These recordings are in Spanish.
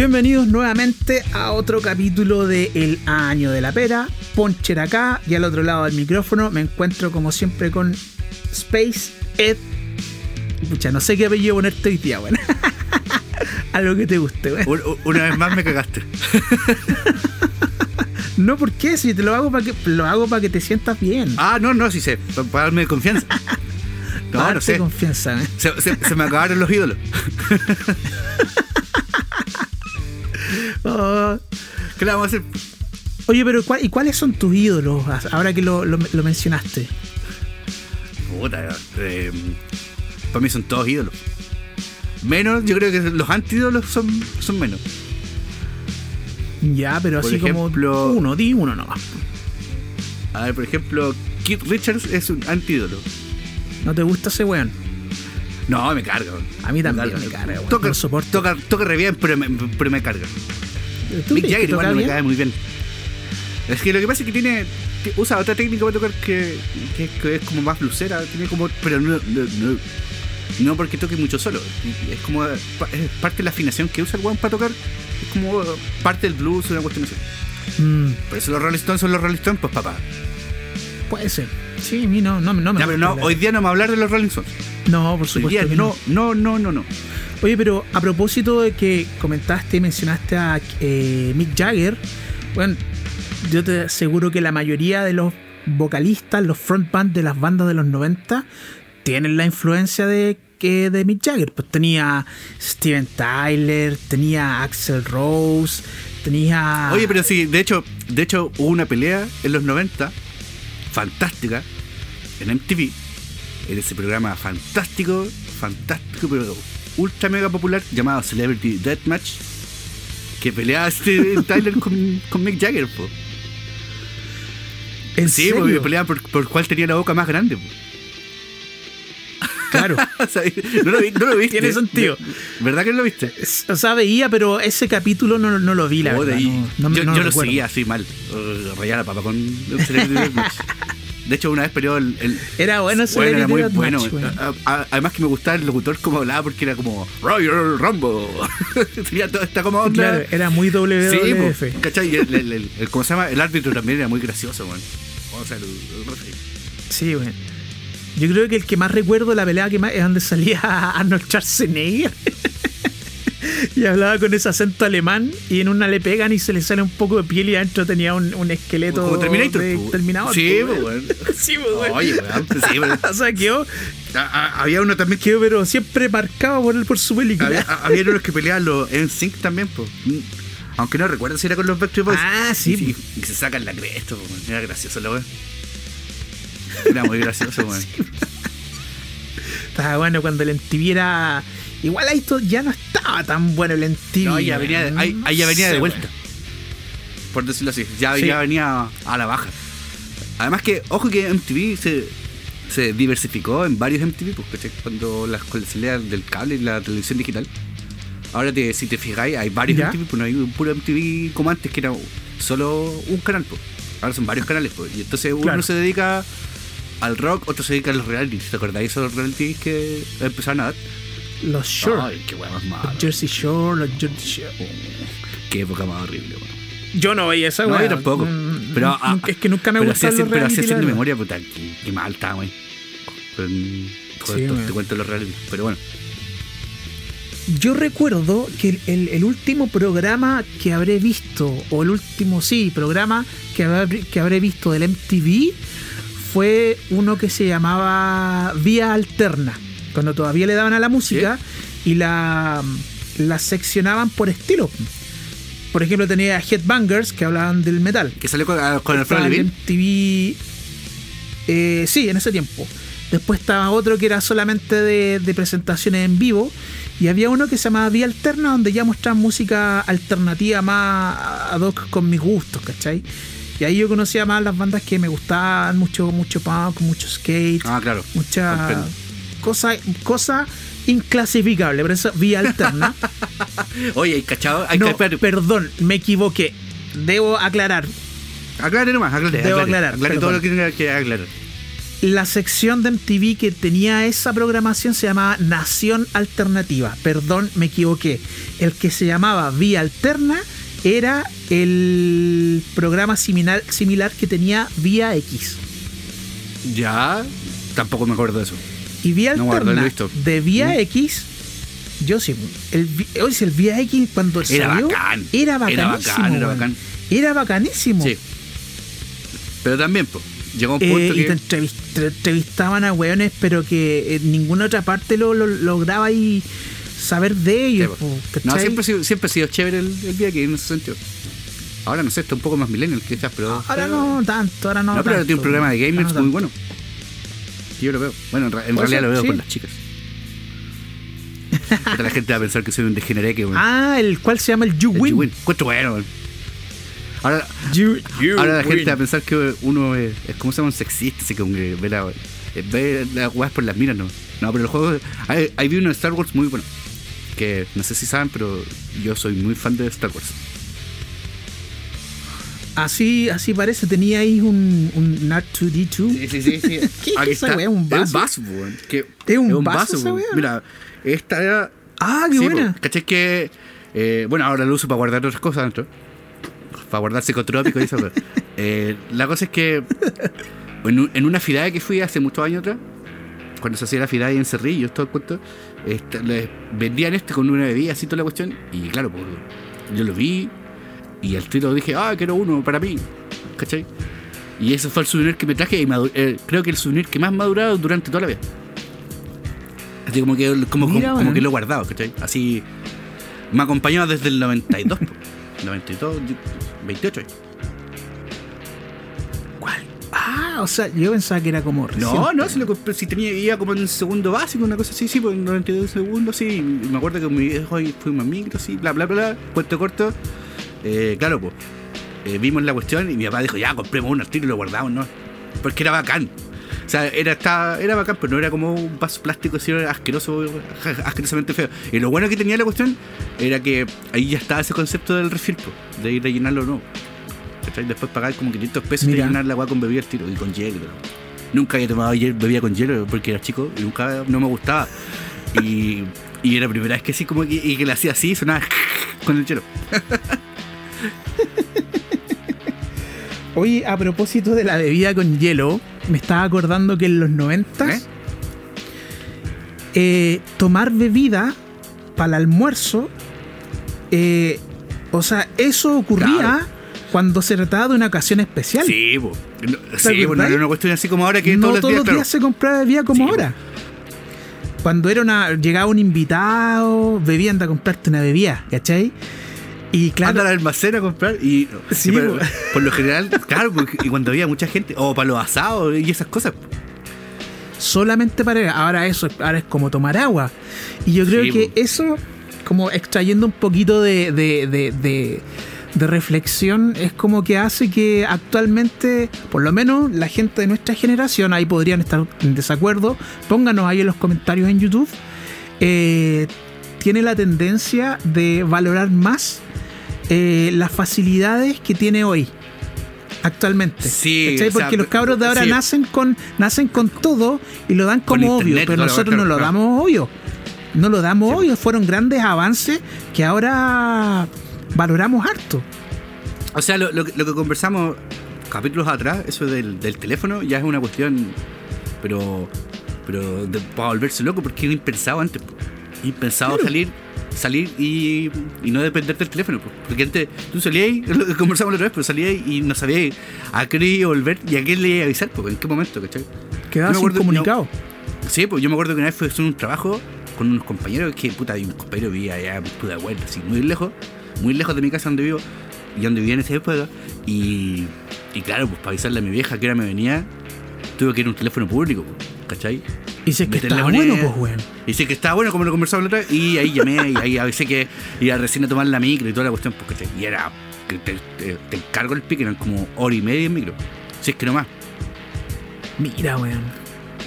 Bienvenidos nuevamente a otro capítulo de El Año de la Pera. Poncher acá y al otro lado del micrófono me encuentro como siempre con Space Ed. Pucha, no sé qué apellido ponerte hoy día, bueno. Algo que te guste. Un- Una vez más me cagaste. No, ¿por qué? Si te lo hago para que lo hago para que te sientas bien. Ah, no, no, sí sé. pa- Para darme confianza. No, Darte no sé. confianza, ¿eh? Se, se- se me acabaron los ídolos. Oh. ¿Qué le vamos a hacer? Oye, pero ¿cuál- ¿y cuáles son tus ídolos? Ahora que lo, lo- lo mencionaste. Puta, eh, para mí son todos ídolos. Menos, yo creo que los antídolos son, son menos. Ya, pero Por así ejemplo- como uno, di uno nomás. A ver, por ejemplo, Keith Richards es un antídolo. ¿No te gusta ese weón? No, me carga. A mí también me carga. Toca, No soporto. toca, toca re bien, pero me, pero me carga. ¿Tú Mick crees que Jagger igual toca no me bien? cae muy bien. Es que lo que pasa es que tiene. que usa otra técnica para tocar que, que, que es como más blusera. Tiene como. Pero no, no, no, no porque toque mucho solo. Es como. pa- Es parte de la afinación que usa el weón para tocar. Es como parte del blues, una cuestión así. Mm, Por eso los Rolling Stones son los Rolling Stones, pues papá. puede ser. Sí, a mí no, no, no me Ya, pero gusta no, hoy día no me a hablar de los Rolling Stones. No, por supuesto que no, no, no, no, no. Oye, pero a propósito de que comentaste y mencionaste a eh, Mick Jagger, bueno, yo te aseguro que la mayoría de los vocalistas, los frontband de las bandas de los 90, tienen la influencia de que de Mick Jagger. Pues tenía Steven Tyler, tenía Axel Rose, tenía. Oye, pero sí, de hecho, de hecho hubo una pelea en los 90, fantástica, en MTV, en ese programa fantástico, fantástico, pero ultra mega popular, llamado Celebrity Deathmatch, que peleaba Steven Tyler con, con Mick Jagger, po. ¿En Sí, serio? porque peleaban por, por cuál tenía la boca más grande, po. Claro. O sea, no, lo, vi- no lo viste. Tiene sentido. ¿Verdad que no lo viste? O sea, veía, pero ese capítulo no, no lo vi, la Joder, verdad. no- yo lo seguía así mal. Uh, rayar la papa con el Celebrity Deathmatch. De hecho, una vez peleó el, el, Era bueno ese Bueno, era muy bueno. A- a- Además que me gustaba el locutor como hablaba porque era como Royal Rumble. Tenía toda esta como onda. Claro, era muy sí, WWF. pues, ¿cachai? Y El, el- ¿Cómo se llama? El árbitro también era muy gracioso, weón. O sea. Sí, güey. Yo creo que el que más recuerdo, la pelea que más es donde salía Arnold Schwarzenegger. Y hablaba con ese acento alemán y en una le pegan y se le sale un poco de piel y adentro tenía un, un esqueleto Como Terminator. de pues. Terminador. Sí, pues, pues, weón. Sí, pues, güey. Oye, weón. pues, Sí, weón. O sea, quedó, A- a- Había uno también que. pero siempre marcado por, él, por su película. Había, había unos que peleaban los NSYNC también, pues. Aunque no recuerdo si era con los Backstreet Boys. Ah, sí. Y, y se sacan la cresta, pues, weón. Era gracioso la weón. Era muy gracioso, weón. Estaba bueno cuando el MTV era... Igual ahí ya no estaba tan bueno el MTV. No, ya venía, de- ahí, ahí ya venía Sí, de vuelta. Por decirlo así. Ya, Sí. ya venía a la baja. Además que, ojo que MTV se, se diversificó en varios MTV, ¿cachai? Cuando las salida del cable y la televisión digital. Ahora te, si te fijáis, hay varios Ya. MTV, pues no hay un puro MTV como antes, que era solo un canal, pues. Ahora son varios canales, pues. Y entonces uno se dedica al rock, otro se dedica a los realities. ¿Te acordáis de esos realities que empezaron a dar? Los Shore. Ay, qué hueá más mala. Los Jersey Shore, los Jersey Shore. Qué época más horrible, weón. Yo no veía esa No, yo tampoco. Mm, Pero, nunca- ah, es que nunca me pero así, los pero así haciendo memoria, puta, qué, qué mal está, Sí, güey. te cuento los reality. Pero bueno. Yo recuerdo que el, el- el último programa que habré visto, o el último, sí, programa que habré, que habré visto del MTV fue uno que se llamaba Vía Alterna, cuando todavía le daban a la música y la, la seccionaban por estilo. Por ejemplo, tenía Headbangers que hablaban del metal. que salió con, ah, con el Fran Levin. MTV. eh, sí, en ese tiempo. Después estaba otro que era solamente de, de presentaciones en vivo. Y había uno que se llamaba Vía Alterna, donde ya mostraban música alternativa más ad hoc con mis gustos, ¿cachai? Y ahí yo conocía más las bandas que me gustaban, mucho, mucho punk, mucho skate, Ah, claro. mucha comprendo. Cosa, cosa inclasificable, pero eso Vía Alterna. Oye, ¿hay cachado? Hay no, que perdón, me equivoqué. Debo aclarar, Aclare nomás, aclare. Debo aclarar, Aclare todo lo que tenga que aclarar. la sección de MTV que tenía esa programación se llamaba Nación Alternativa. Perdón, me equivoqué. El que se llamaba Vía Alterna era el programa similar, similar que tenía Vía X. Ya, tampoco me acuerdo de eso. Y Vía No, Alterna visto. de Vía ¿Mm? X, yo sí. El, si el Vía X cuando Era salió bacán. era Era bacanísimo. bacán, era bacán. Era bacanísimo. Sí. Pero también, pues, llegó un Eh, punto y te, que. entrevis- te entrevistaban a weones, pero que en ninguna otra parte lo, lo lograba y saber de ellos. po. po, no, siempre ha, sido, siempre ha sido chévere el, el día que en ese sentido. Ahora no sé, está un poco más millennial quizás, pero. Ahora no tanto, ahora no. No, pero tanto, tiene un programa de gamers no muy bueno. Yo lo veo. Bueno, en, Puede realidad ser, lo veo sí. con las chicas. La gente va a pensar que soy un degeneré que, Ah, el cual se llama el You el Win. Encuentro bueno, weón. Ahora, You- you ahora la win. gente va a pensar que uno es, es como se llama un sexista, así como que ve la, eh, ve las weas por las miras, ¿no? No, pero el juego. Hay, hay vi uno de Star Wars muy bueno. Que no sé si saben, pero yo soy muy fan de Star Wars. Así, así parece, tenía ahí un, un Nat 2D2. Sí, sí, sí. sí. ¿Qué es Aquí esa está. weá? ¿Un Es vaso? un vaso, weón. ¿Es un vaso esa weá? Mira, esta era. Ah, qué Sí, buena. po, ¿Cachai que.? eh, bueno, ahora lo uso para guardar otras cosas dentro. Para guardar psicotrópicos y eso. eh, la cosa es que. En, en una fidad que fui hace muchos años atrás, cuando se hacía la fidad en Cerrillos, todo el cuento, este, les vendían este con una bebida, así toda la cuestión. Y claro, pues, yo lo vi y al tiro dije, ah, quiero uno para mí. ¿Cachai? Y ese fue el souvenir que me traje y eh, creo que el souvenir que más me ha durado durante toda la vida. Así como que, como, Mira, como, como que lo he guardado, ¿cachai? Así me ha acompañado desde el 92. po. 92, 28 años. ¿Cuál? Ah, o sea, yo pensaba que era como reciente. No, no, si, lo compré, si tenía, iba como en segundo básico, una cosa así, sí, pues en 92 segundos, sí. Me acuerdo que mi viejo fuimos en micro, sí, bla, bla, bla, cuento corto. Eh, claro, pues, eh, vimos la cuestión y mi papá dijo, ya, compremos un tiro y lo guardamos, ¿no? Porque era bacán. O sea, era, estaba, era bacán, pero no era como un vaso plástico así asqueroso, asquerosamente feo. Y lo bueno que tenía la cuestión era que ahí ya estaba ese concepto del refill, po, de ir a llenarlo o no. Después pagar como 500 pesos y llenar la agua con bebida al tiro y con hielo. Nunca había tomado bebida con hielo porque era chico y nunca no me gustaba. Y, y era la primera vez que sí, como que, y que le hacía así, sonaba con el hielo. Oye, a propósito de la bebida con hielo, me estaba acordando que en los 90 ¿Eh? eh, tomar bebida para el almuerzo, eh, o sea, eso ocurría Claro. cuando se trataba de una ocasión especial. Sí, po. No, era una cuestión así como ahora que no todos los días, claro. se compraba bebida como Sí, ahora. Cuando era una, llegaba un invitado, bebía, anda a comprarte una bebida, ¿cachai? Y claro, Anda al almacén a comprar y, Sí, y por, po. por lo general, claro, porque- y cuando había mucha gente, o para los asados y esas cosas. solamente para ahora eso ahora es como tomar agua y yo creo Sí, que po. eso como extrayendo un poquito de, de, de- de- de reflexión es como que hace que actualmente por lo menos la gente de nuestra generación ahí podrían estar en desacuerdo pónganos ahí en los comentarios en YouTube eh, tiene la tendencia de valorar más eh, las facilidades que tiene hoy actualmente Sí, porque los cabros de ahora sí. nacen con nacen con todo y lo dan como obvio internet pero nosotros no lo damos obvio no lo damos Sí. obvio fueron grandes avances que ahora valoramos harto O sea, lo, lo que- lo que conversamos capítulos atrás, eso del, del teléfono, ya es una cuestión, pero pero de- para volverse loco, porque era impensado antes. Impensado Claro. salir salir y, y no depender del teléfono. po. Porque antes tú salías, conversamos la otra vez, pero salías y no sabías a qué iba a volver y a quién le iba a avisar, po, en qué momento, ¿cachai? quedaba Yo me sin acuerdo- comunicado Sí, pues yo me acuerdo que una vez a hacer un trabajo con unos compañeros que, puta, y un compañero vivía allá, puta, vuelta, así, muy lejos, muy lejos de mi casa donde vivo, y donde vivía en esa época, y, y claro, pues para avisarle a mi vieja que hora me venía, tuve que ir a un teléfono público, pues, ¿cachai? y si es que estaba bueno pues weón Y sé que estaba bueno, como lo conversamos la otra vez, y ahí llamé, y ahí avisé que iba recién a tomar la micro y toda la cuestión, pues, ¿cachai? Y era, te, te- te encargo el pique, eran como hora y media en micro, si es que no más, mira weón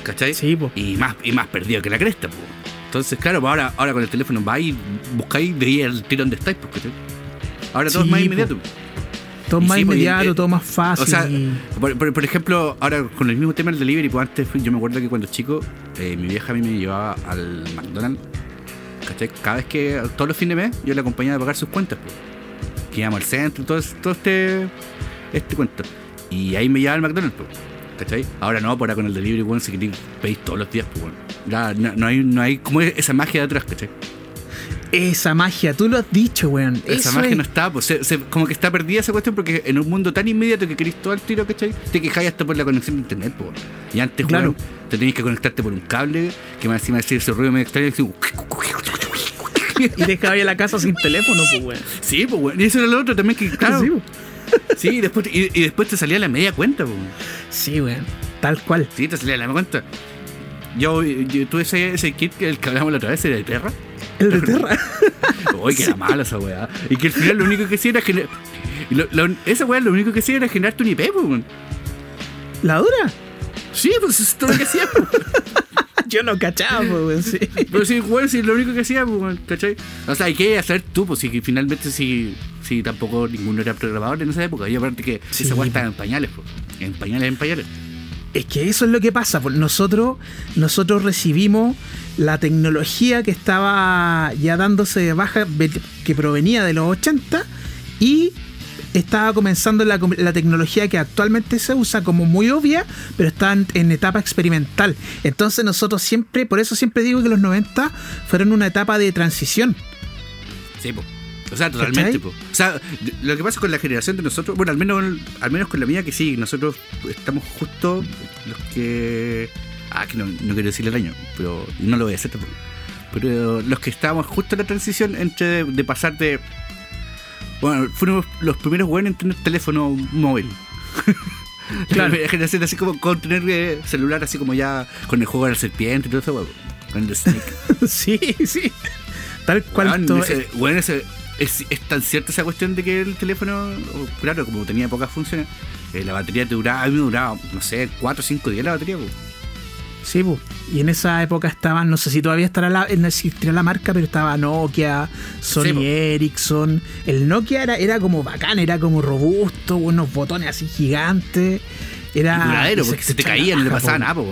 ¿cachai? sí pues y más y más perdido que la cresta pues. entonces claro pues ahora ahora con el teléfono vais buscáis veía el tiro donde estáis pues, ¿cachai? ahora todo Sí, es más po. Todo más sí, pues, inmediato, eh, todo más fácil. O sea, y- por, por- por ejemplo, ahora con el mismo tema del delivery, pues antes fui- yo me acuerdo que cuando chico, eh, mi vieja a mí me llevaba al McDonald's, ¿cachai? Cada vez que, todos los fines de mes, yo le acompañaba a pagar sus cuentas, pues. Que íbamos al centro, todo, todo este, este cuento. Y ahí me llevaba al McDonald's, pues. ¿Cachai? Ahora no, por ahora con el delivery, bueno, si queréis pedís todos los días, pues, bueno. Ya, no, no hay, no hay como esa magia de atrás, ¿cachai? Esa magia, tú lo has dicho, weón. Esa Eso magia es- no está, pues se- se- como que está perdida esa cuestión porque en un mundo tan inmediato que querés todo al tiro, ¿cachai? Te quejáis hasta por la conexión de internet, pues. Y antes, Claro. weón, te tenías que conectarte por un cable, que más encima decía ese ruido medio extraño, así, Y dejaba ir a la casa sin teléfono, pues, weón. Sí, pues, weón. Y eso era lo otro también que, claro. Sí, Sí, y, después, y, y después te salía la media cuenta, pues. Sí, weón. Tal cual. Sí, te salía la media cuenta. Yo, yo tuve ese, ese kit que el que hablamos la otra vez, era de Terra. El de Terra. Uy, que era mala esa weá. Y que al final lo único que hacía era generar. y esa weá lo único que hacía era generarte un IP, weón. ¿La dura? Sí, pues eso es todo lo que hacía. Yo no cachaba, weón. Sí. Pero sí, bueno, sí, lo único que hacía, weón, ¿cachai? O sea, hay que hacer tú, pues, si finalmente sí, sí, tampoco ninguno era programador en esa época. Y aparte que Sí, esa weá estaba en pañales, pues. En pañales, en pañales. Es que eso es lo que pasa. pues, Nosotros, nosotros recibimos la tecnología que estaba ya dándose de baja, que provenía de los 80 y estaba comenzando la, com- la tecnología que actualmente se usa como muy obvia, pero está en, en etapa experimental. Entonces nosotros siempre, por eso siempre digo que los 90 fueron una etapa de transición. Sí, pues. O sea, totalmente. O sea, lo que pasa con la generación de nosotros, bueno, al menos, al menos con la mía, que sí, nosotros estamos justo los que. Ah, que no, no quiero decir el año, pero no lo voy a hacer tampoco. Pero los que estábamos justo en la transición entre de, pasar de. Bueno, fuimos los primeros buenos en tener teléfono móvil. Claro. La generación así como con tener eh, celular así como ya con el juego de la serpiente y todo eso, weón. Con el Snake. sí, sí. Tal cual. Weón, todo- ese- weón, ese- es, es tan cierta esa cuestión de que el teléfono, claro, como tenía pocas funciones, eh, la batería te duraba, duraba, no sé, 4 o 5 días la batería. po. Sí, pu. y en esa época estaban, no sé si todavía estará la, no existirá la marca, pero estaba Nokia, Sony Sí. Ericsson. El Nokia era, era como bacán, era como robusto, unos botones así gigantes. Era Y duradero, porque se te escuchaba caía, no le pasaba nada, po,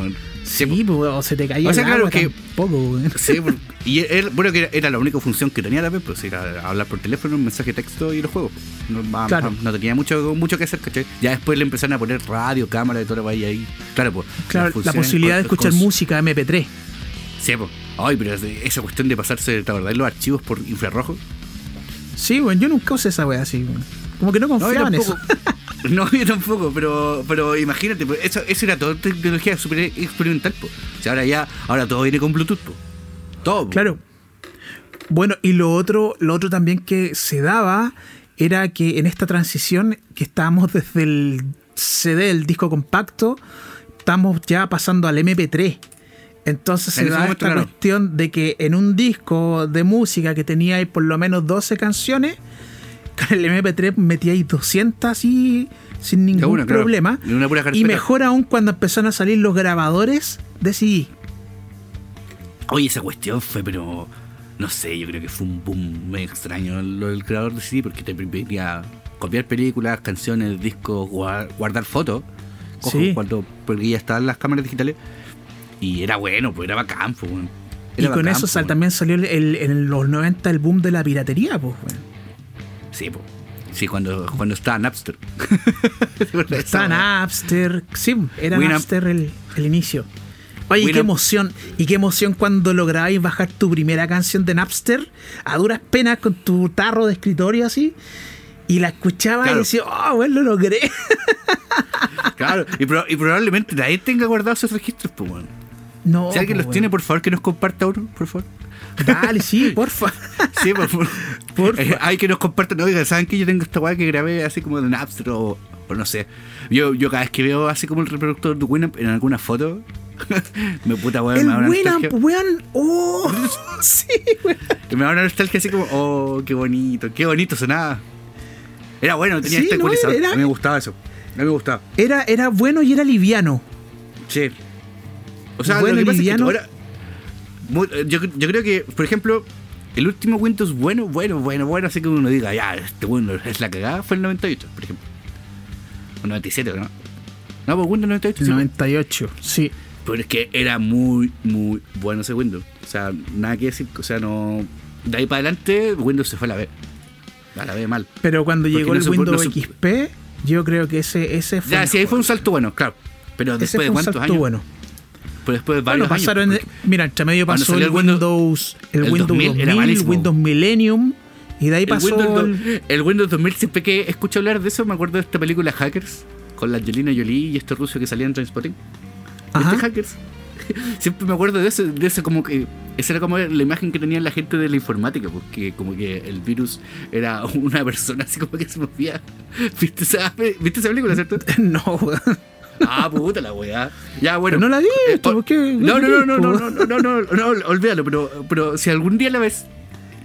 Sí, po. o se te caía O sea, el claro agua que- tampoco. Sí, y él, bueno, que era, era la única función que tenía también, pues era hablar por teléfono, mensaje de texto y los juegos. No, Claro. no tenía mucho, mucho que hacer, ¿cachai? Ya después le empezaron a poner radio, cámara y todo lo que ahí. Claro, pues. Claro, la posibilidad de escuchar música MP3. Sí, pues. Ay, pero esa cuestión de pasarse, ¿te acordás? Los archivos por infrarrojo. Sí, weón, yo nunca usé esa wea así. Como que no confiaba en eso. No, yo tampoco, pero, pero imagínate, pues, eso, eso era todo tecnología súper experimental. Pues. O sea, ahora ya, ahora todo viene con Bluetooth. pues. Todo. Claro. Bueno, y lo otro, lo otro también que se daba era que en esta transición que estábamos desde el CD, el disco compacto, estamos ya pasando al MP3. Entonces En se da momento, esta claro. cuestión de que en un disco de música que tenía ahí por lo menos 12 canciones, con el MP3 metíais 200 y sin ningún una, problema. En una pura y mejor aún cuando empezaron a salir los grabadores de CD. Oye, esa cuestión fue, pero. No sé, yo creo que fue un boom muy extraño lo del creador de CD porque te permitía copiar películas, canciones, discos, guar- guardar fotos. Sí. cuando, porque ya estaban las cámaras digitales. Y era bueno, pues era bacán, pues. Y con bacán, eso pues, también salió el, el- en los 90 el boom de la piratería, pues. weón. Sí, pues. Sí, cuando, cuando estaba Napster. Estaba Napster, sí, era Winamp. Napster el, el inicio. Oye, y qué emoción, y qué emoción cuando lograbais bajar tu primera canción de Napster a duras penas con tu tarro de escritorio así, y la escuchabas Claro. y decías, oh, bueno, lo logré. Claro, y, pro- y probablemente nadie tenga guardados esos registros, pues, weón. No, Si alguien po, los tiene, por favor, que nos comparta uno, por favor. Weón. Dale, sí, porfa. Sí, por favor. Porfa. Eh, hay que nos compartan. Oiga, ¿saben que yo tengo esta weá que grabé así como de Napster o, o no sé? Yo, yo cada vez que veo así como el reproductor de Winamp en alguna foto, me puta weá, el me da una Winamp, weón. Oh, sí, weón. Me da una nostalgia así como, oh, qué bonito, qué bonito sonaba. Era bueno, tenía Sí, este no, ecualizador. era- A mí me gustaba eso. A mí me gustaba. Era, era bueno y era liviano. Sí. O sea, Bueno lo que y pasa liviano. es que ahora. Yo, yo creo que, por ejemplo, el último Windows bueno, bueno, bueno, bueno, así que uno diga, ya, este bueno es la cagada, fue el 98, por ejemplo. O 97, ¿no? No, pues Windows 98. sí. 98, sí. Pero es que era muy, muy bueno ese Windows. O sea, nada que decir. O sea, no. De ahí para adelante, Windows se fue a la B. A la B mal. Pero cuando Porque llegó no el Windows no XP, yo creo que ese, ese fue. Ya, sí, ahí fue un salto bueno, claro. Pero después fue de un cuántos salto años. bueno. Pero después de Bueno, varios años. pasaron. porque- mira, entre medio pasó el el Windows- el el Windows 2000 2000, era malísimo. Windows Millennium, y de ahí el, pasó. Windows, el- el Windows 2000, siempre que escucho hablar de eso, me acuerdo de esta película Hackers, con la Angelina Jolie y este ruso que salía en Transpotting. Ajá. ¿Viste Hackers? Siempre me acuerdo de eso, de eso como que. Esa era como la imagen que tenía la gente de la informática, porque como que el virus era una persona así como que se movía. ¿Viste esa, ¿viste esa película, cierto? no, weón. Ah, puta la weá. Ya, bueno. Pero no la vi, Eh, ¿tú por qué? No, no, no, no, no, no, no, no, no, no, olvídalo, pero, pero si algún día la ves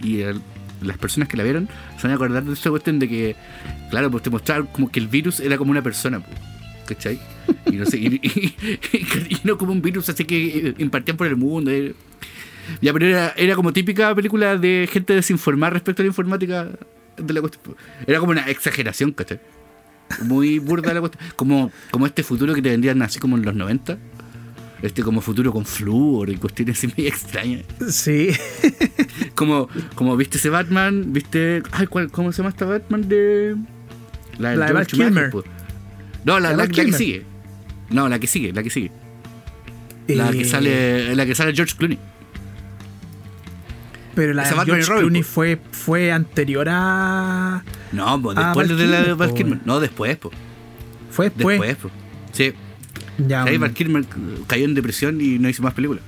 y el- las personas que la vieron se van a acordar de esa cuestión de que, claro, pues te mostraron como que el virus era como una persona, ¿cachai? Y no sé, y, y- y- y no como un virus así que eh, impartían por el mundo. eh. Ya, pero era, era como típica película de gente desinformada respecto a la informática de la cuestión. Era como una exageración, ¿cachai? Muy burda la cuestión. Como, como este futuro que te vendían así como en los 90. Este como futuro con flúor y cuestiones así muy extrañas. Sí. Como, como viste ese Batman, viste. Ay, ¿cuál- ¿cómo se llama esta Batman de. La de Joel Val Schumacher, Kilmer. No, la, La la- la que sigue. No, la que sigue, la que sigue. La que Eh, sale. La que sale George Clooney. Pero la de George Robin, Clooney po. fue, fue anterior a. No, después de la de Val po, Kilmer. No, después, pues. Fue después. Después, pues. Sí. Ya, Ahí Val Kilmer cayó en depresión y no hizo más películas.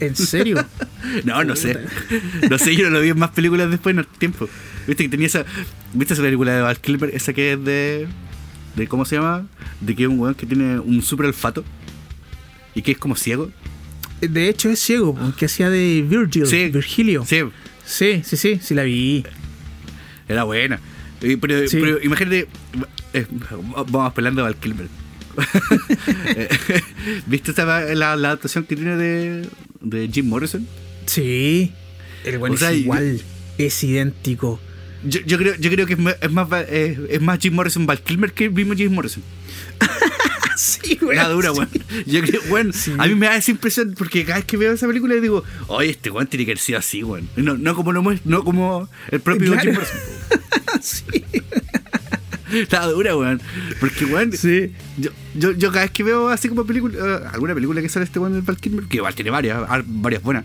¿En serio? No, no sé. No sé, yo no lo vi en más películas después en el tiempo. Viste que tenía esa. ¿Viste esa película de Val Kilmer? Esa que es de. de ¿Cómo se llama? De que es un weón que tiene un super olfato. Y que es como ciego. De hecho, es ciego, porque hacía de Virgil, Sí. Virgilio. Sí, Sí, sí, sí, sí la vi. era buena. Pero, imagínate. eh, vamos pelando a Val Kilmer. ¿Viste esta, la, la adaptación que tiene de, de Jim Morrison? Sí. El bueno O sea, es igual. Es idéntico. Yo, yo creo, yo creo que es más, es más, es más Jim Morrison Val Kilmer que el mismo Jim Morrison. sí, güey. La dura, creo, weón, Sí. a mí me da esa impresión porque cada vez que veo esa película digo, oye, este weón tiene que haber sido así, weón. No, no como lo no como el propio Claro. Jim Morrison. sí. La dura, weón. Porque, weón, Sí. yo, yo, yo cada vez que veo así como película, eh, alguna película que sale este weón del Val que igual tiene varias, varias buenas.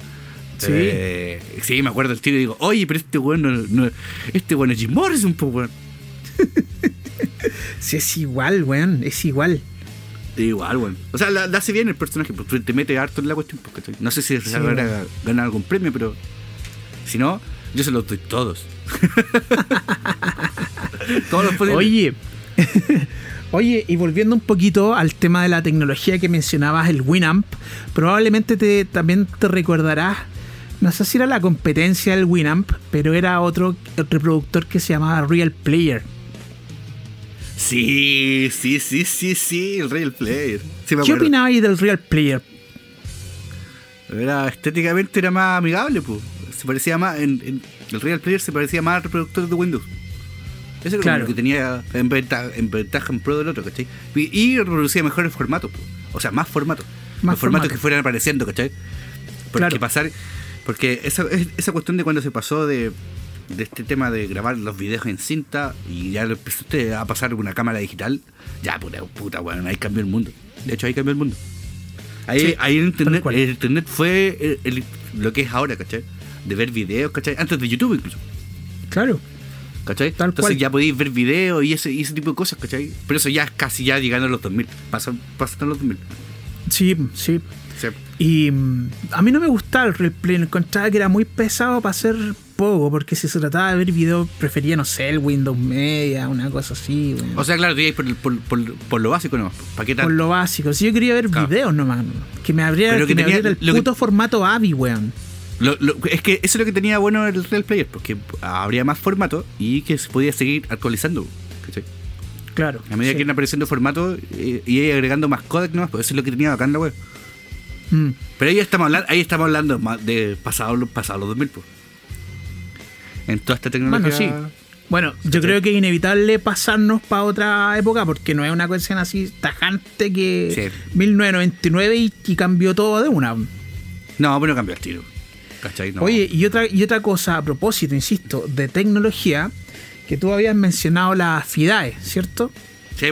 Sí. Eh, sí, me acuerdo el tiro y digo, oye, pero este weón no, no- este weón es Jim Morrison, pues, weón. Sí, es igual, weón. Es igual. Igual, weón. O sea, la, la hace bien el personaje, pues te mete harto en la cuestión. Porque, no sé si se Sí, ganar algún premio, pero si no, yo se los doy todos. todos los posibles. Oye. Oye, y volviendo un poquito al tema de la tecnología que mencionabas, el Winamp, probablemente te, también te recordarás, no sé si era la competencia del Winamp, pero era otro reproductor que se llamaba Real Player. Sí, sí, sí, sí, sí, el Real Player. Sí, ¿Qué opinabas del Real Player? Era, estéticamente era más amigable, pues. Se parecía más. En, en- el Real Player se parecía más al reproductor de Windows. Ese era Claro. lo que tenía en ventaja, en ventaja en pro del otro, ¿cachai? Y, y reproducía mejores formatos, pues. o sea, más formatos. Más Los formatos formato. que fueran apareciendo, ¿cachai? Porque Claro. pasar. Porque esa, es- esa cuestión de cuando se pasó de, de este tema de grabar los videos en cinta y ya lo empezaste a pasar una cámara digital, ya puta, puta, bueno, ahí cambió el mundo. De hecho, ahí cambió el mundo. Ahí, Sí, ahí el internet, el fue el- el- lo que es ahora, ¿cachai? De ver videos, ¿cachai? Antes de YouTube incluso. Claro. ¿Cachai? Tal Entonces cual. ya podéis ver videos y ese, y ese tipo de cosas, ¿cachai? Pero eso ya es casi ya llegando a los 2000. Pasan, pasan los 2000. Sí, sí. Sí. Y mm, a mí no me gustaba el Real Player, encontraba que era muy pesado para hacer poco, porque si se trataba de ver videos, prefería, no sé, el Windows Media, una cosa así. O sea, claro, tú ibas por, por, por, por lo básico nomás. ¿Para qué por lo básico. Si yo quería ver Claro. videos nomás, que me abriera, que me el que- puto formato AVI, weón. Lo- lo- es que eso es lo que tenía bueno el Real Player, porque habría más formatos y que se podía seguir actualizando. ¿cachai? Claro. A medida sí. que iban apareciendo formatos eh, y agregando más codec nomás, pues eso es lo que tenía acá en la web. Mm. Pero ahí estamos hablando, ahí estamos hablando de pasado, pasado los 2000, pues. En toda esta tecnología. Bueno, Bueno, yo creo que es inevitable pasarnos para otra época porque no es una cuestión así tajante que Sí. 1999 y, y cambió todo de una. No, pero cambió el tiro. ¿Cachai? No. Oye, y otra, y otra cosa a propósito, insisto, de tecnología, que tú habías mencionado la FIDAE, ¿cierto? Sí.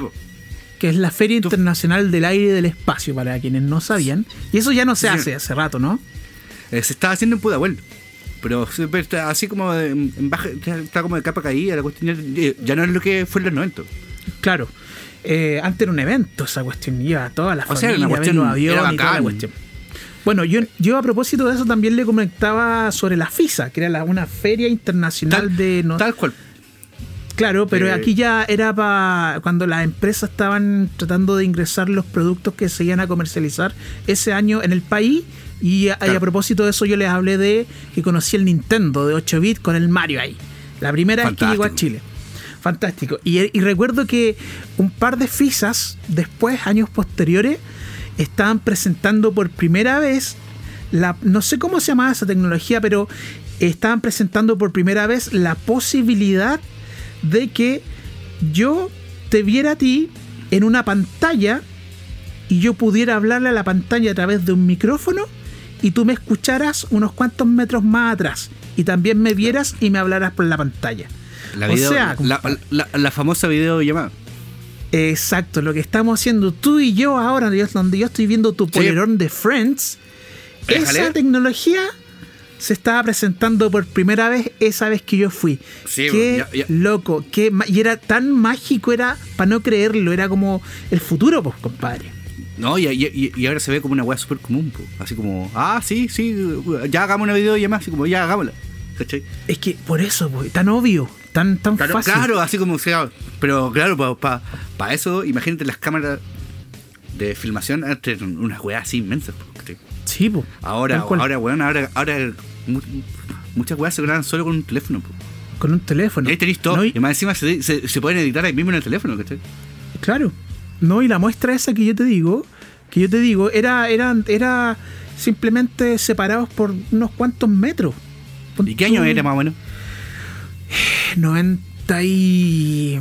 Que es la Feria Internacional del Aire y del Espacio, para quienes no sabían. Y eso ya no se Sí. hace hace rato, ¿no? Eh, se estaba haciendo en Pudahuel. Pero está así como en, en baja, está como de capa caída, la cuestión ya, ya no es lo que fue en los 90. Claro. Eh, antes era un evento esa cuestión, iba a toda la O sea, familia, era una cuestión- los era aviones y toda la bacán. cuestión. Bueno, yo, yo a propósito de eso también le comentaba sobre la FISA, que era la- una feria internacional Tal, de... no- tal cual. Claro, pero Eh, aquí ya era para cuando las empresas estaban tratando de ingresar los productos que se iban a comercializar ese año en el país. Y a, y a propósito de eso, yo les hablé de que conocí el Nintendo de 8 bits con el Mario ahí. La primera vez que llegó a. Chile. Fantástico. Y, y recuerdo que un par de FISAs, después, años posteriores, estaban presentando por primera vez la. No sé cómo se llamaba esa tecnología, pero estaban presentando por primera vez la posibilidad de que yo te viera a ti en una pantalla y yo pudiera hablarle a la pantalla a través de un micrófono y tú me escucharas unos cuantos metros más atrás y también me vieras y me hablaras por la pantalla. La, O video- sea, la, la- la famosa videollamada. Exacto, lo que estamos haciendo tú y yo ahora, donde yo estoy viendo tu polerón de Friends, Déjale. esa tecnología se estaba presentando por primera vez esa vez que yo fui. Sí, qué ya- ya. loco, qué y era tan mágico, era para no creerlo, era como el futuro, pues, compadre. No, y, y- y ahora se ve como una weá súper común. po. Así como, ah, sí, sí, ya hagamos una videollamada. Así como, ya hagámosla. ¿Cachai? Es que por eso, pues, tan obvio, tan, tan Claro, fácil. claro, así como, o sea, pero claro, para pa, eso, imagínate las cámaras de filmación unas weas así inmensas. po, ¿cachai? Sí. Ahora, ahora, weón, ahora, ahora mu- muchas weas se graban solo con un teléfono. po. con un teléfono. Y ahí tenéis todo. No, y- y más encima se, se, se pueden editar ahí mismo en el teléfono, ¿cachai? Claro. No, y la muestra esa que yo te digo, que yo te digo, era, era, era simplemente separados por unos cuantos metros. ¿Y qué año era más o menos? 90 y...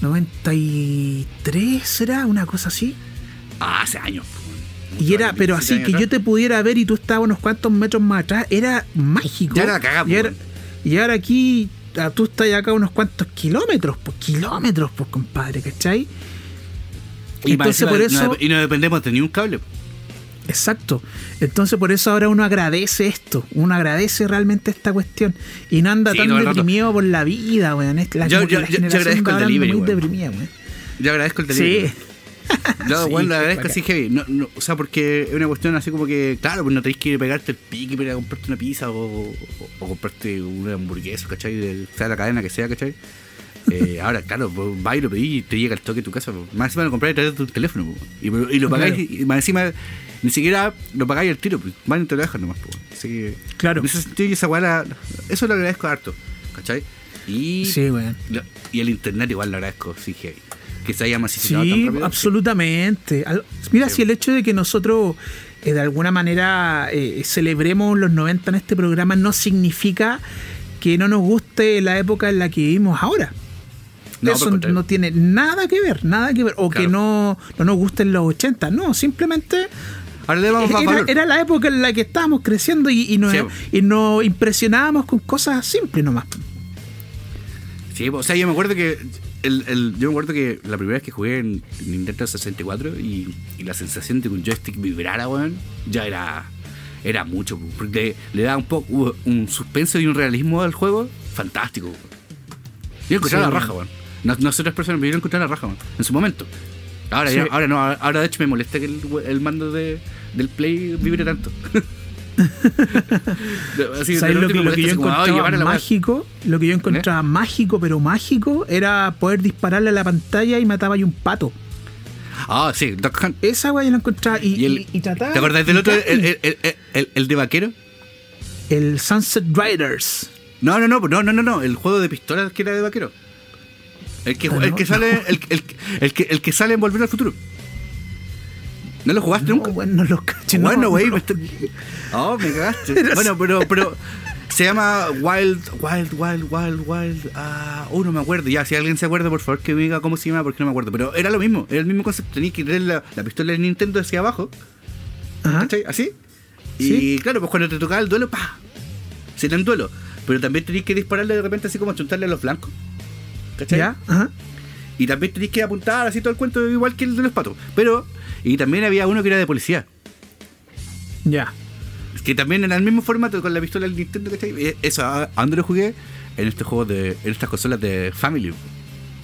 93 será una cosa así. Ah, hace años. Y era, pero 27 así que yo te pudiera ver y tú estabas unos cuantos metros más atrás, era mágico. Ya la y, ahora, weón. y ahora aquí, ah, tú estás acá unos cuantos kilómetros, pues kilómetros, pues compadre, ¿cachai? Y Entonces por no eso... dep- y no dependemos de ni un cable. Exacto. Entonces por eso ahora uno agradece esto, uno agradece realmente esta cuestión y no anda Sí, tan deprimido por la vida, weón. Yo- yo- yo- yo agradezco de el delivery, muy weón. Yo agradezco el delivery. Sí. No, Sí, bueno, la verdad es que bacán. sí, heavy. No, no, o sea, porque es una cuestión así como que, claro, pues no tenéis que pegarte el pique para comprarte una pizza o, o- o comprarte una hamburguesa, ¿cachai? De, sea la cadena que sea, ¿cachai? Eh, ahora, claro, pues, vas y lo pedís y te llega el toque a tu casa. pues. Más encima lo compráis a través de tu teléfono. pues. Y, y lo pagáis, Claro. y más encima ni siquiera lo pagáis al tiro, pues. van y te lo dejan nomás. Así que, Claro. En ese sentido, y esa la- eso lo agradezco harto, ¿cachai? Y, Sí, lo- y el internet igual lo agradezco, sí, heavy. Que se haya masificado tan Sí, rápido. absolutamente. Mira, Sí. si el hecho de que nosotros eh, de alguna manera eh, celebremos los 90 en este programa no significa que no nos guste la época en la que vivimos ahora. No, Eso no tiene nada que ver, nada que ver. O que no, no nos gusten los 80. No, simplemente era, la época en la que estábamos creciendo y, y nos, Sí. y nos impresionábamos con cosas simples nomás. Sí, o sea, yo me acuerdo que el, el- yo me acuerdo que la primera vez que jugué en Nintendo 64 y, y la sensación de que un joystick vibrara, weón, ya era era mucho, porque le, da un poco un suspenso y un realismo al juego fantástico. weón. Yo encontré Sí, la raja, weón. No, no sé otras personas, pero yo encontré la raja, weón, en su momento. Ahora, Sí. ya- ahora no, ahora de hecho me molesta que el, el mando de, del Play vibre tanto. Así, ¿Sabes lo que, lo yo como, "Ay, encontraba llevar a la weá". mágico? Lo que yo encontraba mágico, pero mágico, era poder dispararle a la pantalla y mataba ahí un pato. Ah, sí, Duck Hunt. Esa weá yo la encontraba y, Y el- y- y trataba. ¿Te acordás del otro, el, de vaquero? el Sunset Riders. No, no, no, no, no, no, no, el juego de pistolas que era de vaquero. El que, Ah, el no, que sale, el que, el que sale en Volver al Futuro. ¿No lo jugaste No, nunca? bueno, no los caché. no, bueno, güey. no. me está- Oh, me cagaste. Bueno, pero, pero Se llama Wild, Wild, Wild, Wild, Wild. Ah, oh, no me acuerdo. Ya, si alguien se acuerda, por favor, que me diga cómo se llama, porque no me acuerdo. Pero era lo mismo, era el mismo concepto. Tenías que tener la, la pistola de Nintendo hacia abajo, Ajá. ¿cachai? Así. Y Sí. claro, pues cuando te tocaba el duelo, ¡pa! Se te en duelo. Pero también tenías que dispararle de repente así como chuntarle a los blancos. ¿Cachai? Ya, ajá. Y también tenías que apuntar así todo el cuento, igual que el de los patos. Pero, y también había uno que era de policía. Ya. Que también en el mismo formato con la pistola del Nintendo, ¿cachai? Eh, Eso, ¿a a dónde lo jugué? En este juego de. En estas consolas de Family.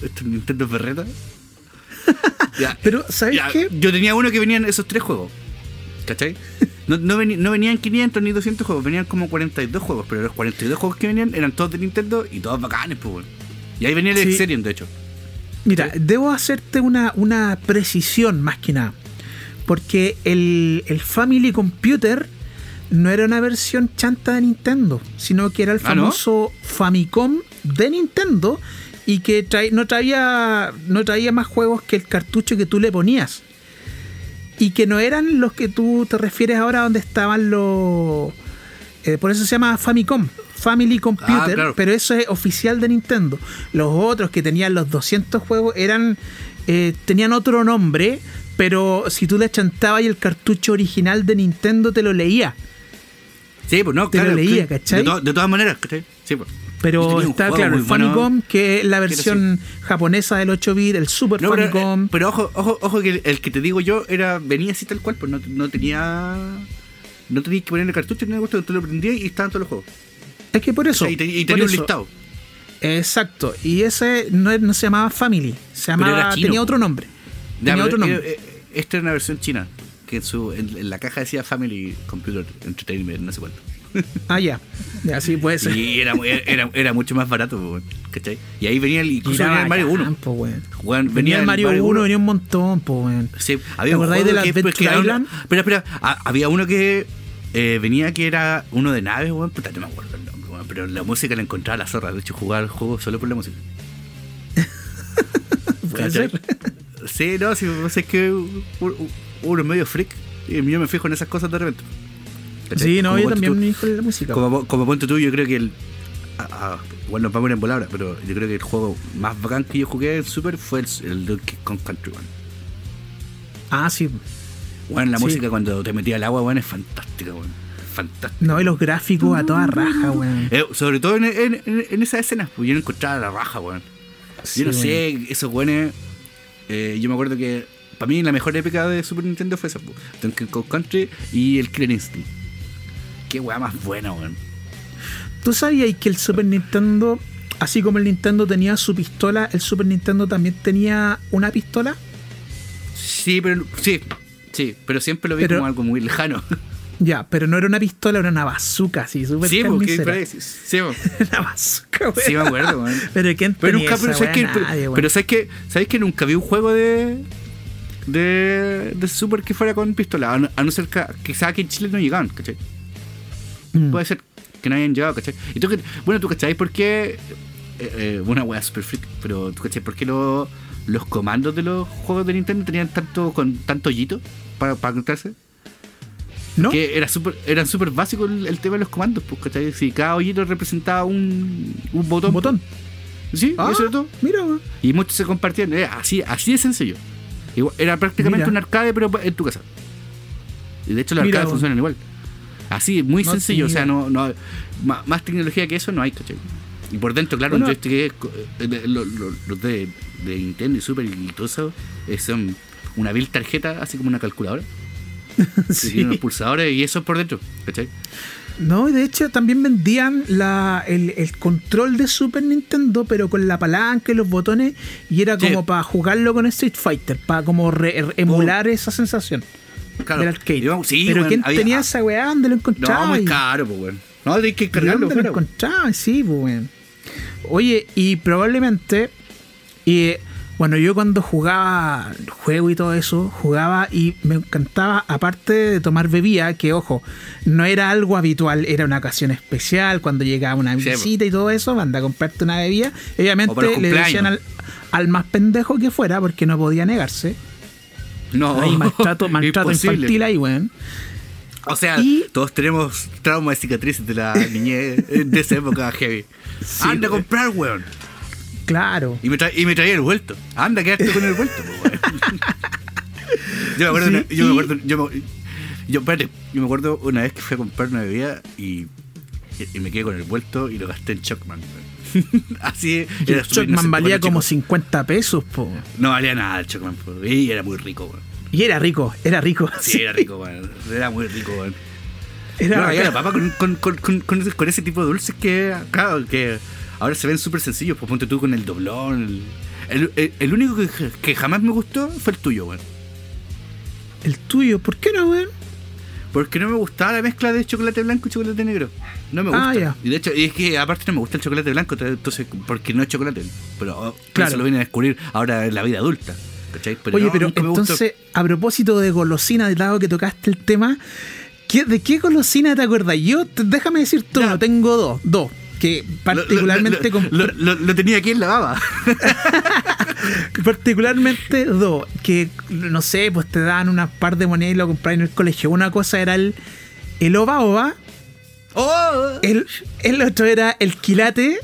Estos Nintendo Berreta. Ya, Pero, ¿sabes ya, qué? Yo tenía uno que venían esos tres juegos. ¿Cachai? No, no, veni- no venían 500 ni 200 juegos, venían como 42 juegos. Pero los 42 juegos que venían eran todos de Nintendo y todos bacanes, pues, bueno. Y ahí venía el Sí. De hecho. Mira, debo hacerte una, una precisión más que nada. Porque el, el Family Computer no era una versión chanta de Nintendo, sino que era el Ah, ¿no? famoso Famicom de Nintendo y que trae- no, traía, no traía más juegos que el cartucho que tú le ponías. Y que no eran los que tú te refieres ahora donde estaban los... eh, por eso se llama Famicom, Family Computer, Ah, claro. pero eso es oficial de Nintendo. Los otros que tenían los 200 juegos eran eh, tenían otro nombre, pero si tú le chantabas y el cartucho original de Nintendo te lo leía. Sí, pues no, Te lo claro. leía, sí. ¿cachai? De, to- de todas maneras, ¿cachai? Sí, pues. Pero tenía está claro, el bueno. Famicom, que es la versión japonesa del 8-bit, el Super No, pero, eh, Famicom. pero ojo, ojo, ojo que el, el que te digo yo era venía así tal cual, pues no, no tenía no tenías que ponerle cartucho ni nada, tú lo prendías y estaban todos los juegos. es que por eso. y, te- y por tenía un eso. listado. Exacto. Y ese no, no se llamaba Family, se llamaba, tenía po. otro nombre. Ya, Tenía otro nombre. eh, eh, esta era una versión china, que en su en, en la caja decía Family Computer Entertainment, no sé cuánto. Ah, ya. Ya, sí puede ser. Y era, era, era mucho más barato, pues, ¿cachai? Y ahí venía el, incluso venía el Mario 1. bacán, po, weón. Weón, Venía el Mario 1, 1 venía un montón, po, weón. Sí, ¿Te había un acordáis juego del que- Adventure que era uno- Island? Espera, espera. ha- había uno que eh, venía que era uno de naves, weón. Puta, no me acuerdo el nombre, weón. Pero la música la encontraba a la zorra. De hecho, jugaba el juego solo por la música. Puede ser. Sí, no, sí, o sea, es que uno es medio freak. Y yo me fijo en esas cosas de repente. ¿Cachai? Sí, no, Como yo también tú- me dijo la música. como, como ponte tú, yo creo que el. ah, ah, bueno, nos vamos a ir en palabras, pero yo creo que el juego más bacán que yo jugué en Super fue el, el Donkey Kong Country, weón. Ah, sí. Bueno, la Sí. música cuando te metía al agua, weón, es fantástica, weón. Fantástica. No, y los gráficos a toda raja, weón. Eh, sobre todo en, en, en, en esas escenas, pues yo no encontraba la raja, weón. Sí, yo no sé, esos weones. Eh, yo me acuerdo que para mí la mejor época de Super Nintendo fue esa, Donkey Kong Country y el Killer Instinct. Qué weá más buena, weón. ¿Tú sabías que el Super Nintendo, así como el Nintendo tenía su pistola, el Super Nintendo también tenía una pistola? Sí, pero sí, sí, pero siempre lo vi Pero- como algo muy lejano. Ya, pero no era una pistola, era una bazooka, así, súper sí, porque. Sí. Una bazooka, weón. sí, me acuerdo, weón. Pero ¿quién Pero nunca, pero ¿sabes, weá? que, pero, ¿sabes que, ¿sabes que nunca vi un juego de, de, de Super que fuera con pistola? A no, a no ser que quizás aquí en Chile no llegaban, ¿cachai? Mm. Puede ser que no hayan llegado, ¿cachai? Y tú, bueno, tú, ¿cachai? ¿Por qué? Eh, eh, una wea super freak, pero tú, ¿cachai? ¿Por qué lo- los comandos de los juegos de Nintendo tenían tanto con tanto hoyito para, para conectarse? ¿No? Que era super, eran súper básicos el, el tema de los comandos, pues, ¿cachai? Si cada hoyito representaba un, un botón. Un botón. Sí, Ah, eso era todo. mira. Y muchos se compartían. Era así, así de sencillo. Igual- era prácticamente Mira. un arcade, pero en tu casa. Y de hecho los Mira, arcades funcionan igual. Así, muy No sencillo. O sea, no, no, ma- más, tecnología que eso no hay, ¿cachai? Y por dentro, claro, Bueno. un joystick es co- eh, los de, de Nintendo y Super y todo eso eh, son una vil tarjeta, así como una calculadora. Sí. unos pulsadores y eso es por dentro, ¿cachai? No, y de hecho también vendían la, el, el control de Super Nintendo, pero con la palanca y los botones, y era Sí. como para jugarlo con Street Fighter, para como re- re- emular esa sensación Claro. del arcade. Sí, pero ¿quién había- tenía esa weá? ¿Dónde lo encontraba? No, muy caro, pues, weón. No, tenés que ¿De cargarlo dónde lo encontraba? Sí, pues, weón. Oye, y probablemente, y bueno, yo cuando jugaba juego y todo eso, jugaba y me encantaba, aparte de tomar bebida, que ojo, no era algo habitual, era una ocasión especial, cuando llegaba una Sí, visita y todo eso, anda a comprarte una bebida. Obviamente le decían al, más pendejo que fuera, porque no podía negarse. No, Ahí maltrato, maltrato infantil ahí, weón. O sea, Y- todos tenemos traumas y cicatrices de la niñez eh, de esa época heavy. Sí, Anda a comprar, weón. Claro. Y me, tra- y me traía el vuelto. Anda, quedarte con el vuelto, po. Yo me acuerdo, Sí, una- yo me acuerdo, yo me, yo, espérate, yo me acuerdo una vez que fui a comprar una bebida y, y me quedé con el vuelto y lo gasté en weón. Así Y el inocente valía como chico. 50 pesos, po. No valía nada el Chocman, po, y era muy rico, weón. Y era rico, era rico. Sí, era rico, weón. Era muy rico, weón. Era la bacán. papa con, con ese tipo de dulces que, claro, que ahora se ven súper sencillos. Pues ponte tú con el doblón. El, el, el- el único que, que jamás me gustó fue el tuyo, weón. El tuyo, ¿por qué no, weón? Porque no me gustaba la mezcla de chocolate blanco y chocolate negro. No me gusta. Ah, ya. Y de hecho, y es que aparte no me gusta el chocolate blanco, entonces, porque no es chocolate. Pero oh, Claro. eso lo vine a descubrir ahora en la vida adulta. ¿cachai? Oye, no, pero entonces, a propósito de golosina, de lado que tocaste el tema, ¿qué- ¿de qué golosina te acuerdas? Yo, te- déjame decirte Ya. uno, tengo dos, dos, que particularmente lo, compr- lo, lo- lo tenía aquí en la baba. particularmente dos, que no sé, pues te daban unas par de monedas y lo comprabas en el colegio. Una cosa era el, el ova ova, ¡Oh! el, el otro era el quilate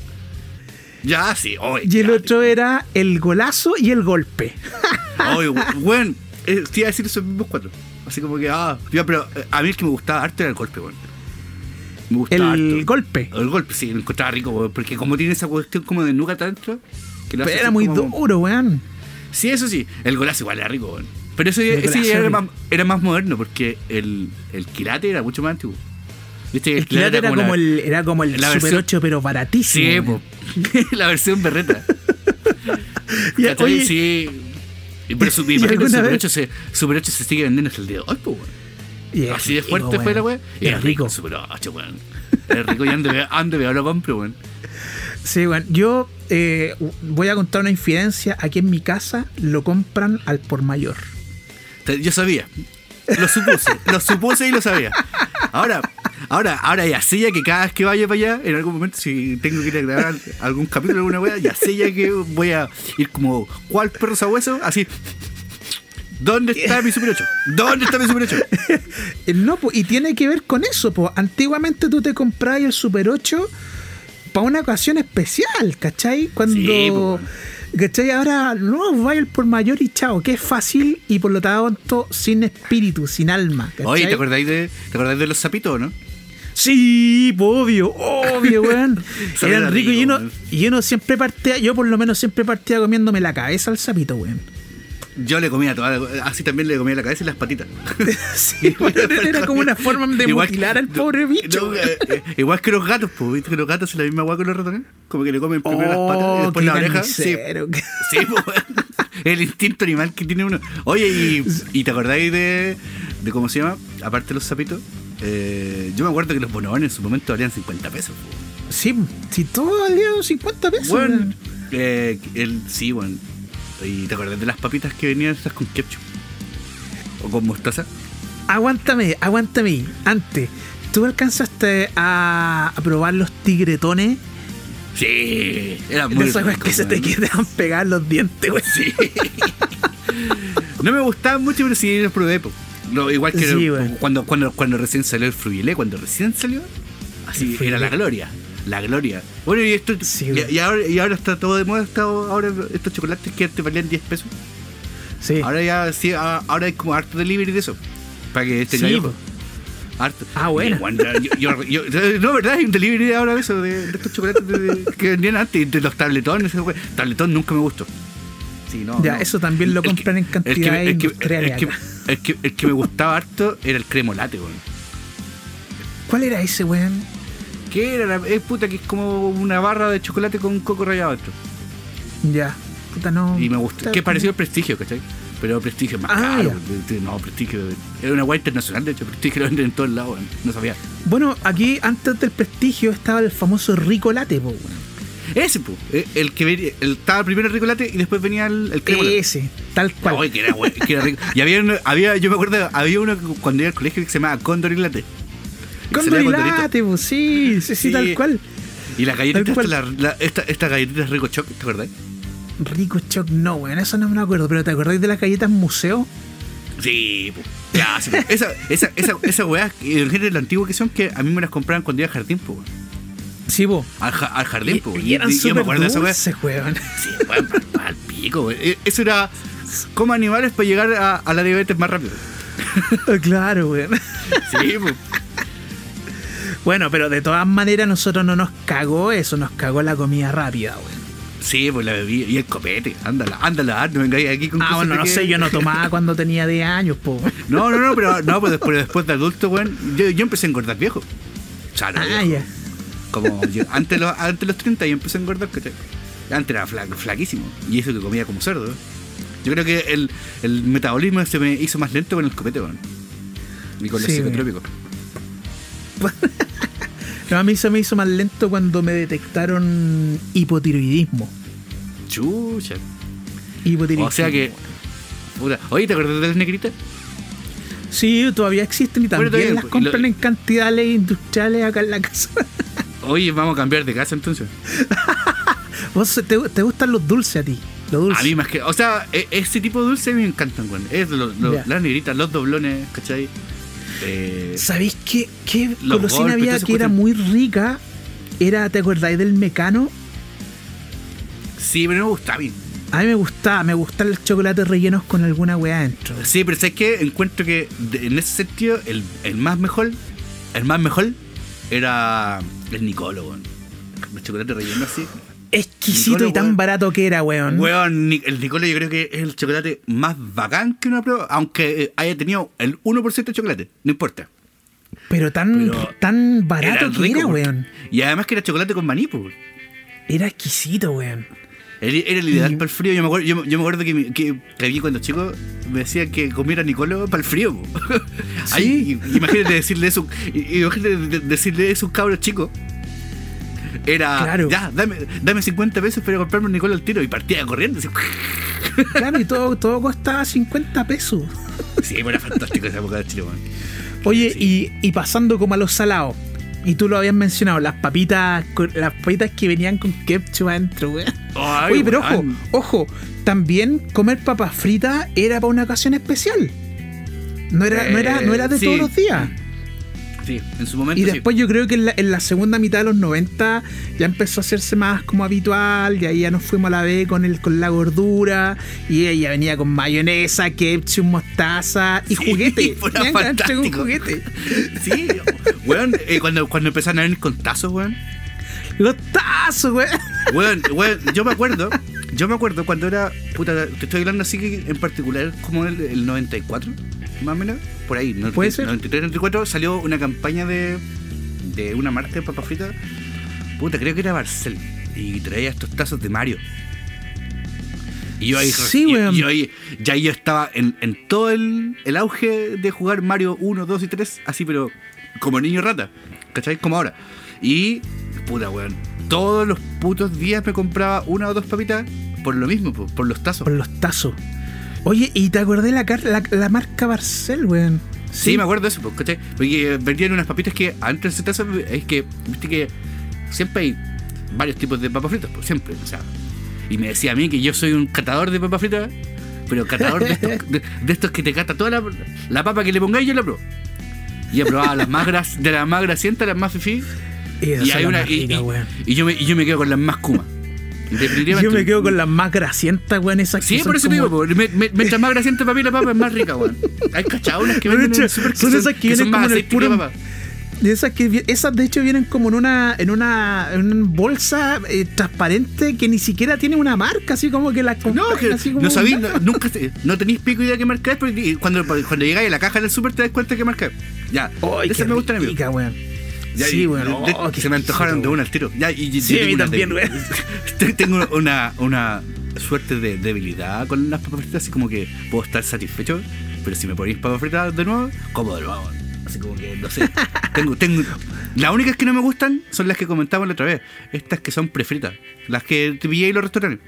Ya, sí. oh, y el ya, otro era el golazo y el golpe. Oye, weón, eh, te iba a decir esos mismos cuatro. Así como que, ah, pero eh, a mí el que me gustaba harto era el golpe, weón. Me gustaba El harto. golpe. El golpe, sí, me encontraba rico. Porque como tiene esa cuestión como de nuca adentro. Que lo Pero hace era muy como- duro, weón. Sí, eso sí. El golazo igual era rico, weón. Pero eso, El ese golazo era más, era más moderno porque el, el quilate era mucho más antiguo. ¿Viste? El quilate era como la- el, era como el la Super versión- 8, pero baratísimo. Sí, la versión berreta. Y, oye, sí. Pero ¿Y Super, vez? 8 se, Super 8 se sigue vendiendo hasta el día de hoy, weón. Y Así de rico, fuerte fue la weón. Y es rico. Super 8, weón. Es rico y ande, ande, veo lo compro, weón. Sí, weón. Yo eh, voy a contar una infidencia. Aquí en mi casa lo compran al por mayor. Yo sabía. Lo supuse, lo supuse y lo sabía. Ahora, ahora, ahora ya sé ya que cada vez que vaya para allá, en algún momento, si tengo que ir a grabar algún capítulo alguna wea, ya sé ya que voy a ir como cual perro sabueso, así. ¿Dónde está mi Super 8? ¿Dónde está mi Super 8? Eh, No, y tiene que ver con eso, po. Antiguamente tú te comprabas el Super 8 para una ocasión especial, ¿cachai? Cuando. Sí. ¿Cachai? Ahora no, vaya el por mayor y chao, que es fácil y por lo tanto sin espíritu, sin alma. ¿cachai? Oye, ¿te acordáis de, ¿te acordáis de los zapitos, no? Sí, po, obvio, obvio, weón. Eran era ricos y rico, uno, weón. y uno siempre partía, yo por lo menos siempre partía comiéndome la cabeza al sapito, weón. Yo le comía toda la- así también le comía la cabeza y las patitas. Sí, weón, era como una forma de Igual- mutilar al pobre bicho. No, eh, eh, igual que los gatos, pues, ¿viste que los gatos hacen la misma hueá con los ratones? Como que le comen primero las patas y Oh, después la oreja. Sí, sí pues, el instinto animal que tiene uno. Oye, ¿y, y te acordáis de, de cómo se llama? Aparte de los sapitos, eh, yo me acuerdo que los bonobones en su momento valían 50 pesos. pues. Sí, si todo valía 50 pesos. Bueno, eh, el, sí, bueno. ¿Y te acordás de las papitas que venían estas con ketchup? ¿O con mostaza? Aguántame, aguántame. Antes, ¿tú alcanzaste a, a probar los tigretones? Sí, era De muy esas que se te quedan pegar los dientes, weón. Sí. no me gustaban mucho, pero sí los probé. Lo, igual que Sí, cuando, cuando, cuando recién salió el frugilé, cuando recién salió, así era la Fruilé. gloria. La gloria. Bueno, y esto Sí, y, ahora, y ahora está todo de moda, está ahora estos chocolates que antes valían 10 pesos. Sí. Ahora ya sí, ahora hay como harto delivery de eso. Para que este Sí. Harto. Ah, bueno. Y, bueno, yo- yo- yo- no, ¿verdad? Hay un delivery ahora de eso, de, de estos chocolates de- de- que vendían antes, de los tabletones. Tabletón nunca me gustó. Sí, no, Ya, no. eso también lo compran en el que me- cantidades el que- el que- el que me gustaba harto era el cremolate, weón. ¿Cuál era ese, weón? ¿Qué era? la- Es puta que es como una barra de chocolate con coco rallado dentro. Ya. Puta, no. Y me gusta. Que pareció el prestigio, ¿cachai? Pero prestigio es más Ah, caro. ya. No, prestigio. Era una guay internacional, de hecho. Prestigio lo venden en todos lados. No sabía. Bueno, aquí antes del prestigio estaba el famoso rico late, po. Ese, pu. eh, El que venía, el, estaba primero el ricolate y después venía el, el cremolate. Ese, tal cual. Ay, que era, que era rico. Y había, uno- había, yo me acuerdo, había uno cuando iba al colegio que se llamaba Condor y Latte. Que Con salía Condorito. late, po, sí, sí, sí, Sí. tal cual. Y las galletitas, cual. la, la- esta, estas galletitas Rico Choc, ¿te acordás? Rico Choc, no, weón, eso no me acuerdo. Pero ¿te acordáis de las galletas museo? Sí, pu. Clásico. esa, esa, esa, esa weá, de la antigua que son que a mí me las compraban cuando iba al jardín, weón. Sí, po. Al, ja- al jardín, po. Y, y eran yo me acuerdo de esa weá. dulces, weón. Sí, weón, pa'l- al pico, weón. Eh, Eso era como animales para llegar a, a la diabetes más rápido. claro, weón. Sí, po. Bueno, pero de todas maneras nosotros no nos cagó eso, nos cagó la comida rápida, weón. Sí, pues la bebida. Y el copete. Ándala, ándala, no vengáis aquí con Ah, bueno, no que- sé, yo no tomaba cuando tenía 10 años, po. No, no, no, pero no, pues después, después de adulto, weón, yo, yo empecé a engordar viejo. O sea, no, Ah, viejo. ya. Como yo, antes, los, antes los 30 yo empecé a engordar, ¿cachai? Antes era fla- flaquísimo. Y eso que comía como cerdo. ¿eh? Yo creo que el, el metabolismo se me hizo más lento con el copete, weón. Y con los Sí, psicotrópicos. No, a mí se me hizo más lento cuando me detectaron hipotiroidismo. Chucha. Hipotiroidismo. O sea que. Puta. Oye, ¿te acuerdas de las negritas? Sí, todavía existen y también todavía, las lo- compran en cantidades industriales acá en la casa. Oye, vamos a cambiar de casa entonces. ¿Vos te, te gustan los dulces a ti? Los dulces. A mí más que. O sea, e- ese tipo de dulces me encantan, weón. Es lo- lo- Ya. las negritas, los doblones, ¿cachai? Eh, ¿Sabéis qué, qué Los golosina golpes, había que era muy rica? Era, ¿te acordáis del mecano? sí, pero no me gusta a mí. A mí me gustaba, me gustan los chocolates rellenos con alguna weá dentro. Sí, pero ¿sabes qué? Encuentro que de- en ese sentido, el, el más mejor, el más mejor era el Nicolo, weón. El chocolate relleno así. Exquisito Nicolo, y tan weón. barato que era, weón. Weón, el Nicolo yo creo que es el chocolate más bacán que uno ha probado, aunque eh, haya tenido el 1% de chocolate, no importa. Pero tan, Pero tan barato que rico, era, weón. Y además que era chocolate con maní, pues. Era exquisito, weón. Era, era el ideal Y- para el frío. Yo me acuerdo, yo, yo me acuerdo que, que, que aquí cuando chico me decían que comiera Nicolo para el frío. Ahí, imagínate decirle eso. Imagínate de- decirle eso a un cabro chico. Era, Claro. ya, dame, dame 50 pesos para comprarme un Nicolo al tiro. Y partía corriendo. así. Claro, y todo, todo costaba 50 pesos. Sí, era fantástico esa época de Chile, weón. Oye, Sí. y, y pasando como a los salados. Y tú lo habías mencionado, las papitas, las papitas que venían con ketchup adentro, weón. Oye, pero ojo, ojo, también comer papas fritas era para una ocasión especial. No era, no era, no era de Eh, sí. todos los días. Sí, en su momento. Y sí. después yo creo que en la, en la segunda mitad de los 90 ya empezó a hacerse más como habitual, y ahí ya nos fuimos a la B con el, con la gordura, y ella venía con mayonesa, ketchup, mostaza y Sí, juguete. con fantástico. juguete. Sí, weón, eh, cuando, cuando empezaron a venir con tazos, weón. Los tazos, güey. Weón, weón, yo me acuerdo, yo me acuerdo cuando era, puta, te estoy hablando así que en particular como el, el 94, más o menos, por ahí, no, Puede ser. 93, 94, salió una campaña de, de una marca de papas fritas, puta, creo que era Barcel, y traía estos tazos de Mario. Y yo ahí, Sí, y- weón. y yo ahí, ya yo estaba en, en todo el, el auge de jugar Mario 1, 2 y 3, así, pero como niño rata, ¿cachai? Como ahora. Y, puta, weón, todos los putos días me compraba una o dos papitas por lo mismo, po, por los tazos. Por los tazos. Oye, ¿y te acordé la, la, la marca Barcel, weón? Sí, me acuerdo de eso, po, ¿cachai? Porque vendían unas papitas que antes de ese tazo es que, viste que siempre hay varios tipos de papas fritas, pues siempre, o sea. Y me decía a mí que yo soy un catador de papas fritas, pero catador de estos, de, de estos que te cata toda la, la papa que le pongáis, yo la pruebo. Y he probado las más gras, de las más grasientas, las más fifí, y son hay una y, y- y yo me, y yo me quedo con las más kuma. Definitivamente. Yo me quedo con las más grasientas, weón, esas Sí, que por eso te digo, como- po, me- me- mientras más grasiente para mí la papa es más rica, weón. Hay cachado unas que De venden en hecho, el super son esas que vienen como en el puro- papa. Esas que vi- esas de hecho vienen como en una en una en una bolsa eh, transparente que ni siquiera tiene una marca, así como que la No, que así como no sabéis, no, nunca no tenéis pico idea qué marca es, pero cuando, cuando llegáis a la caja del super te das cuenta qué marca es. Ya, Ay, esas me gustan a mí. Ya, sí, de- Oh, se me antojaron de una al tiro. Ya, y, Sí, a mí tengo una también, Tengo una, una suerte de debilidad con las papas fritas, así como que puedo estar satisfecho, pero si me ponéis papas fritas de nuevo, como de nuevo. Así como que, no sé. tengo, tengo, las únicas que no me gustan son las que comentamos la otra vez. Estas que son prefritas. Las que te pillé en los restaurantes.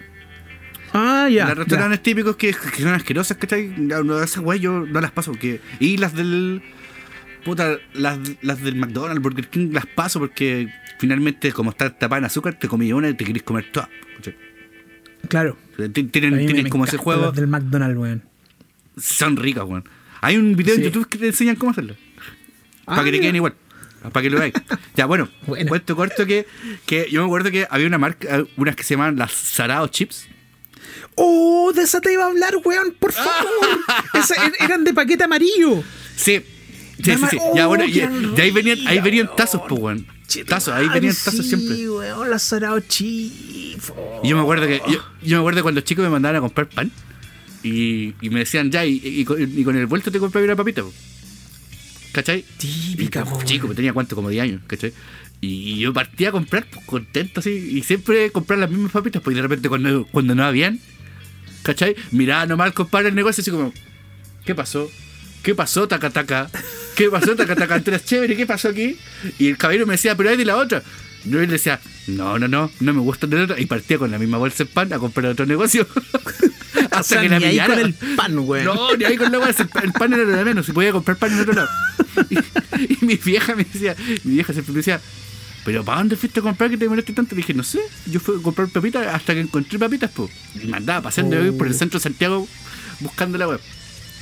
Ah, ya. los restaurantes típicos que, que son asquerosas, ¿cachai? No, esas weas yo no las paso. porque Y las del. Puta, las, las del McDonald's, Burger King, las paso porque finalmente, como está tapada en azúcar, te comí una y te querés comer toda. ¿cachai? ya. Claro. T- A Tienen, mí me- tienen me como ese juego. las del McDonald's, weón. Son ricas, weón. Hay un video en YouTube que te enseñan cómo hacerlo. Ah, para que te mira. queden igual. Para que lo veáis. Ya, bueno, cuento corto que, que yo me acuerdo que había una marca, eh, unas que se llamaban las Sarao Chips. Oh, de esa te iba a hablar, weón, por favor. Esa- er- eran de paquete amarillo. Sí. Sí, sí, sí. Ya, Oh, bueno, y, ahí venían, ahí venían tazos, pues, weón. Tazos, ahí venían tazos sí, siempre. weón, oh. Y yo me acuerdo que yo, yo me acuerdo cuando los chicos me mandaban a comprar pan y, y me decían ya y, y con, y con el vuelto te compré una papita. po". ¿Cachai? Típica, po, chico, tenía cuánto, como 10 años, ¿cachai? Y yo partía a comprar, pues, contento así, y siempre comprar las mismas papitas, y de repente cuando, cuando no habían, ¿cachai? Miraba nomás al compadre el negocio así como, ¿qué pasó? ¿Qué pasó, taca taca? ¿Qué pasó, eras chévere, ¿qué pasó aquí? Y el caballero me decía, pero hay de la otra. Yo le decía, no, no, no, no me gusta de la otra. Y partía con la misma bolsa de pan a comprar otro negocio. Hasta O sea, que la ni ahí con el pan, weón. No, ni ahí con la bolsa. El pan- El pan era lo de menos. Si podía comprar pan en otro lado. Y, y mi vieja me decía, mi vieja siempre me decía, pero ¿para dónde fuiste a comprar que te demoraste tanto? Le dije, no sé, yo fui a comprar papitas hasta que encontré papitas, pues. Y me andaba paseando Oh. por el centro de Santiago buscando la web.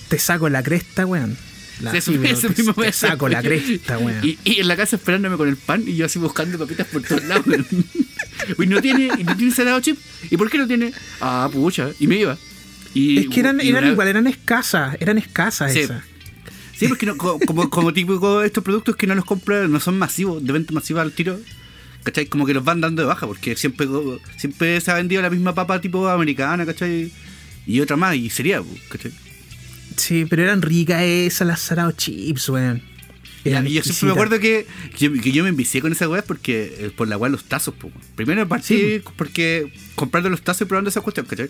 Te saco la cresta, weón. La- sí, te, mismo te saco la cresta, weón. Y, y en la casa esperándome con el pan y yo así buscando papitas por todos lados. weón. y no tiene, y no tiene salado chip. ¿Y por qué no tiene? Ah, pucha. Y me iba. Y, es que eran, y eran una- igual, eran escasas, eran escasas Sí. esas. Sí, porque no, co- como, como típico de estos productos que no los compran, no son masivos, de venta masiva al tiro. ¿Cachai? Como que los van dando de baja, porque siempre, siempre se ha vendido la misma papa tipo americana, ¿cachai? Y otra más, y sería, ¿cachai? Sí, pero eran ricas esas, las Sarao Chips, weón. Eran y yo siempre me acuerdo que, que, yo- que yo me envicié con esa weá porque eh, por la weá los tazos, po. Primero partí Sí. porque comprando los tazos y probando esa cuestión, ¿cachai?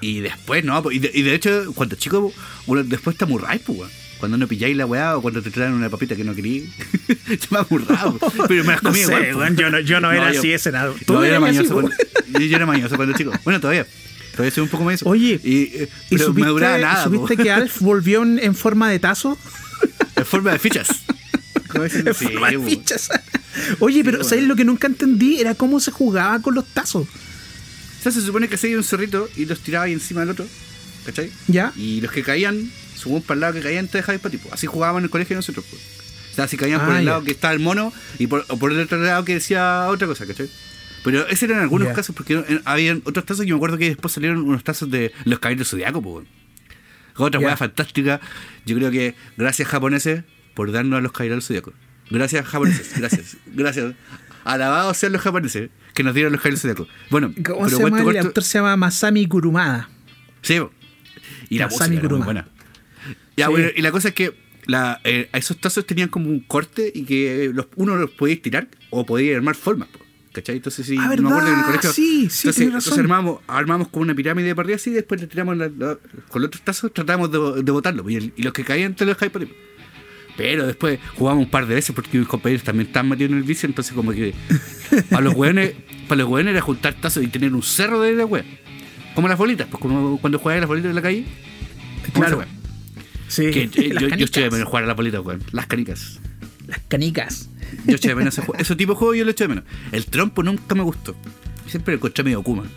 Y después, no, po, y de, y de hecho, cuando chico, uno después te amurráis, pues, weón. Cuando no pilláis la weá o cuando te traen una papita que no querí, te me amurrado, po. pero me las No comí sé, igual. po. weón, yo no, yo no era yo- así, ese no, Tú yo era mañoso cuando, yo, yo era mañoso cuando chico. Bueno, todavía. Todavía soy un poco mañoso. Oye, y, eh, ¿Y pero me duraba supiste, nada. supiste que Alf volvió en, en forma de tazo? En forma de fichas. En Sí, forma de fichas. Oye, pero bueno. ¿sabes lo que nunca entendí? Era cómo se jugaba con los tazos. O sea, se supone que seguía un zorrito y los tiraba ahí encima del otro. ¿Cachai? ¿Ya? Y los que caían, según para el lado que caían, te dejabas para tipo. Así jugábamos en el colegio nosotros. Pues. O sea, si caían por Ah, el ya. lado que estaba el mono y por, o por el otro lado que decía otra cosa, ¿cachai? Pero ese eran algunos casos, porque habían otros tazos que me acuerdo que después salieron unos tazos de los caballeros zodiaco, pues. Otra hueá fantástica. Yo creo que gracias japoneses por darnos a los caballeros zodiacos. Gracias japoneses, gracias. gracias. Alabados sean los japoneses que nos dieron los caballeros zodiacos. Bueno, ¿Cómo pero se llama? cuento El corto- autor se llama Masami Kurumada. Sí, y la Masami música era muy Kuruma. buena. Ya, Sí. bueno, y la cosa es que la, eh, esos tazos tenían como un corte y que los, uno los podía tirar o podía armar formas, po, ¿cachai? Entonces, sí, Ah, me acuerdo que en el colegio. Sí, sí, entonces, entonces armamos, armamos como una pirámide de partida así y después le tiramos la- la- con los otros tazos, tratamos de, de botarlo. po, Y, el- y los que caían te los dejáis por ahí. Pero después jugamos un par de veces porque mis compañeros también estaban metidos en el vicio, entonces como que para los hueones, para los hueones era juntar tazos y tener un cerro de la wea. Como las bolitas, pues como cuando a las bolitas en la calle. Claro. Sí. Que, eh, yo, yo estoy de menos jugar a las bolitas, weón. Las canicas. Las canicas. Yo estoy de menos ese, juego. ese tipo de juego, yo lo estoy de menos. El trompo nunca me gustó. Siempre lo encontré medio Kuma.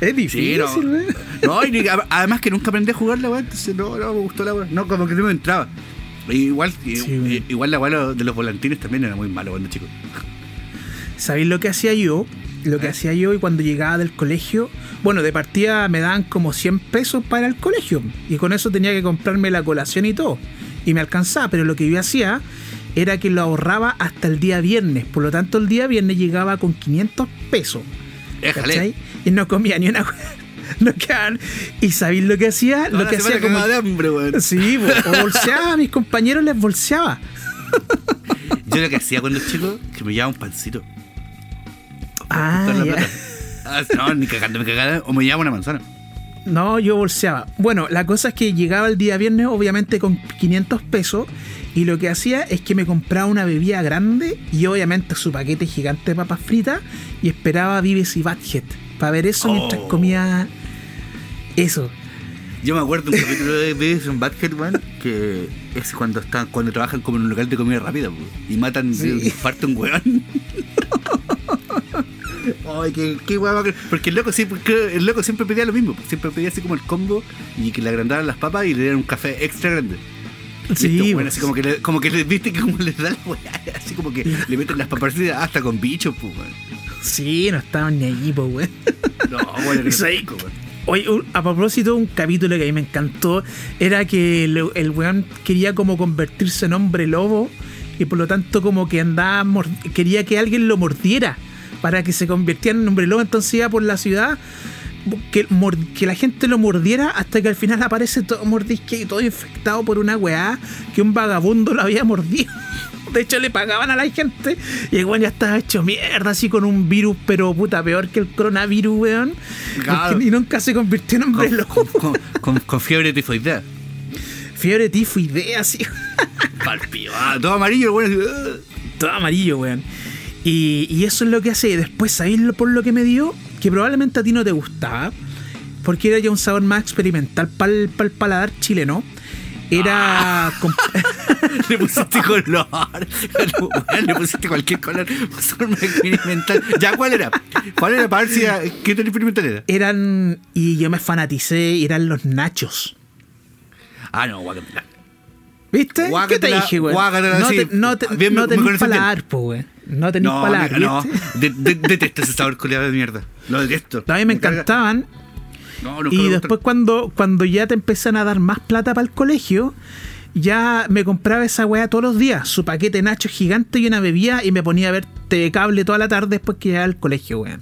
Es difícil, Sí, no. ¿eh? No, y además que nunca aprendí a jugar la weá, entonces no, no me gustó la weá. No, como que no me entraba. Igual, Sí, igual la weá de los volantines también era muy malo cuando chico. ¿Sabéis lo que hacía yo? Lo que ¿Eh? hacía yo y cuando llegaba del colegio, bueno, de partida me daban como 100 pesos para el colegio y con eso tenía que comprarme la colación y todo. Y me alcanzaba, pero lo que yo hacía era que lo ahorraba hasta el día viernes. Por lo tanto, el día viernes llegaba con 500 pesos. Déjale. Y no comía ni una no quedaban. ¿Y sabéis lo que hacía? Toda lo que hacía como... de hambre, weón. Sí, o bolseaba, a mis compañeros les bolseaba. Yo lo que hacía cuando chico, que me llevaba un pancito. Ah, ya. Ah, no, ni cagando, me cagaba. O me llevaba una manzana. No, yo bolseaba. Bueno, la cosa es que llegaba el día viernes, obviamente con 500 pesos, y lo que hacía es que me compraba una bebida grande y obviamente su paquete gigante de papas fritas y esperaba Vives y Badhead para ver eso mientras Oh. comía eso. Yo me acuerdo un capítulo de Beavis and Butthead, man, que es cuando están, cuando trabajan como en un local de comida rápida, y matan Sí. de infarto un weón. Ay, qué, qué. Porque el loco, siempre, el loco siempre pedía lo mismo. Siempre pedía así como el combo y que le agrandaran las papas y le dieran un café extra grande. Sí, bueno, pues. así como que, le, como que le, viste que como les da la weá, así como que le meten las papas hasta con bichos, pues, weón. Sí, no estaban ni allí, pues, weón. No, bueno, ahí. Oye, a propósito, un capítulo que a mí me encantó era que el, el weón quería como convertirse en hombre lobo y por lo tanto como que andaba, quería que alguien lo mordiera para que se convirtiera en hombre lobo, entonces iba por la ciudad que, que la gente lo mordiera hasta que al final aparece todo mordisque y todo infectado por una weá que un vagabundo lo había mordido. De hecho, le pagaban a la gente y el weón ya estaba hecho mierda, así con un virus, pero puta, peor que el coronavirus, weón. Claro. Y nunca se convirtió en hombre Con, lobo. con, con, con- fiebre tifoidea. Fiebre tifoidea, así. Palpio. Ah, todo amarillo, ah. todo amarillo, weón. Y, y eso es lo que hace. Después, ¿sabéis por lo que me dio? Que probablemente a ti no te gustaba. Porque era ya un sabor más experimental para el, paladar chileno. Era. con- Le pusiste color. Le pusiste cualquier color. Forma experimental. ¿Ya cuál era? ¿Cuál era para ver si era- qué tan experimental era? eran. Y yo me fanaticé, eran los nachos. Ah, no, guacamela. ¿Viste? ¿Qué te Guácatela, dije, guácatela, No, te, no, te, Bien, no tenés paladar, po, weón. No tenés No, paladar, no, de- de- detesto ese sabor culiado de mierda. Lo detesto. A mí me encantaban. No, Y después cuando, cuando ya te empiezan a dar más plata para el colegio, ya me compraba esa weá todos los días, su paquete de nachos gigante y una bebida y me ponía a ver TV cable toda la tarde después que llegaba al colegio, weón.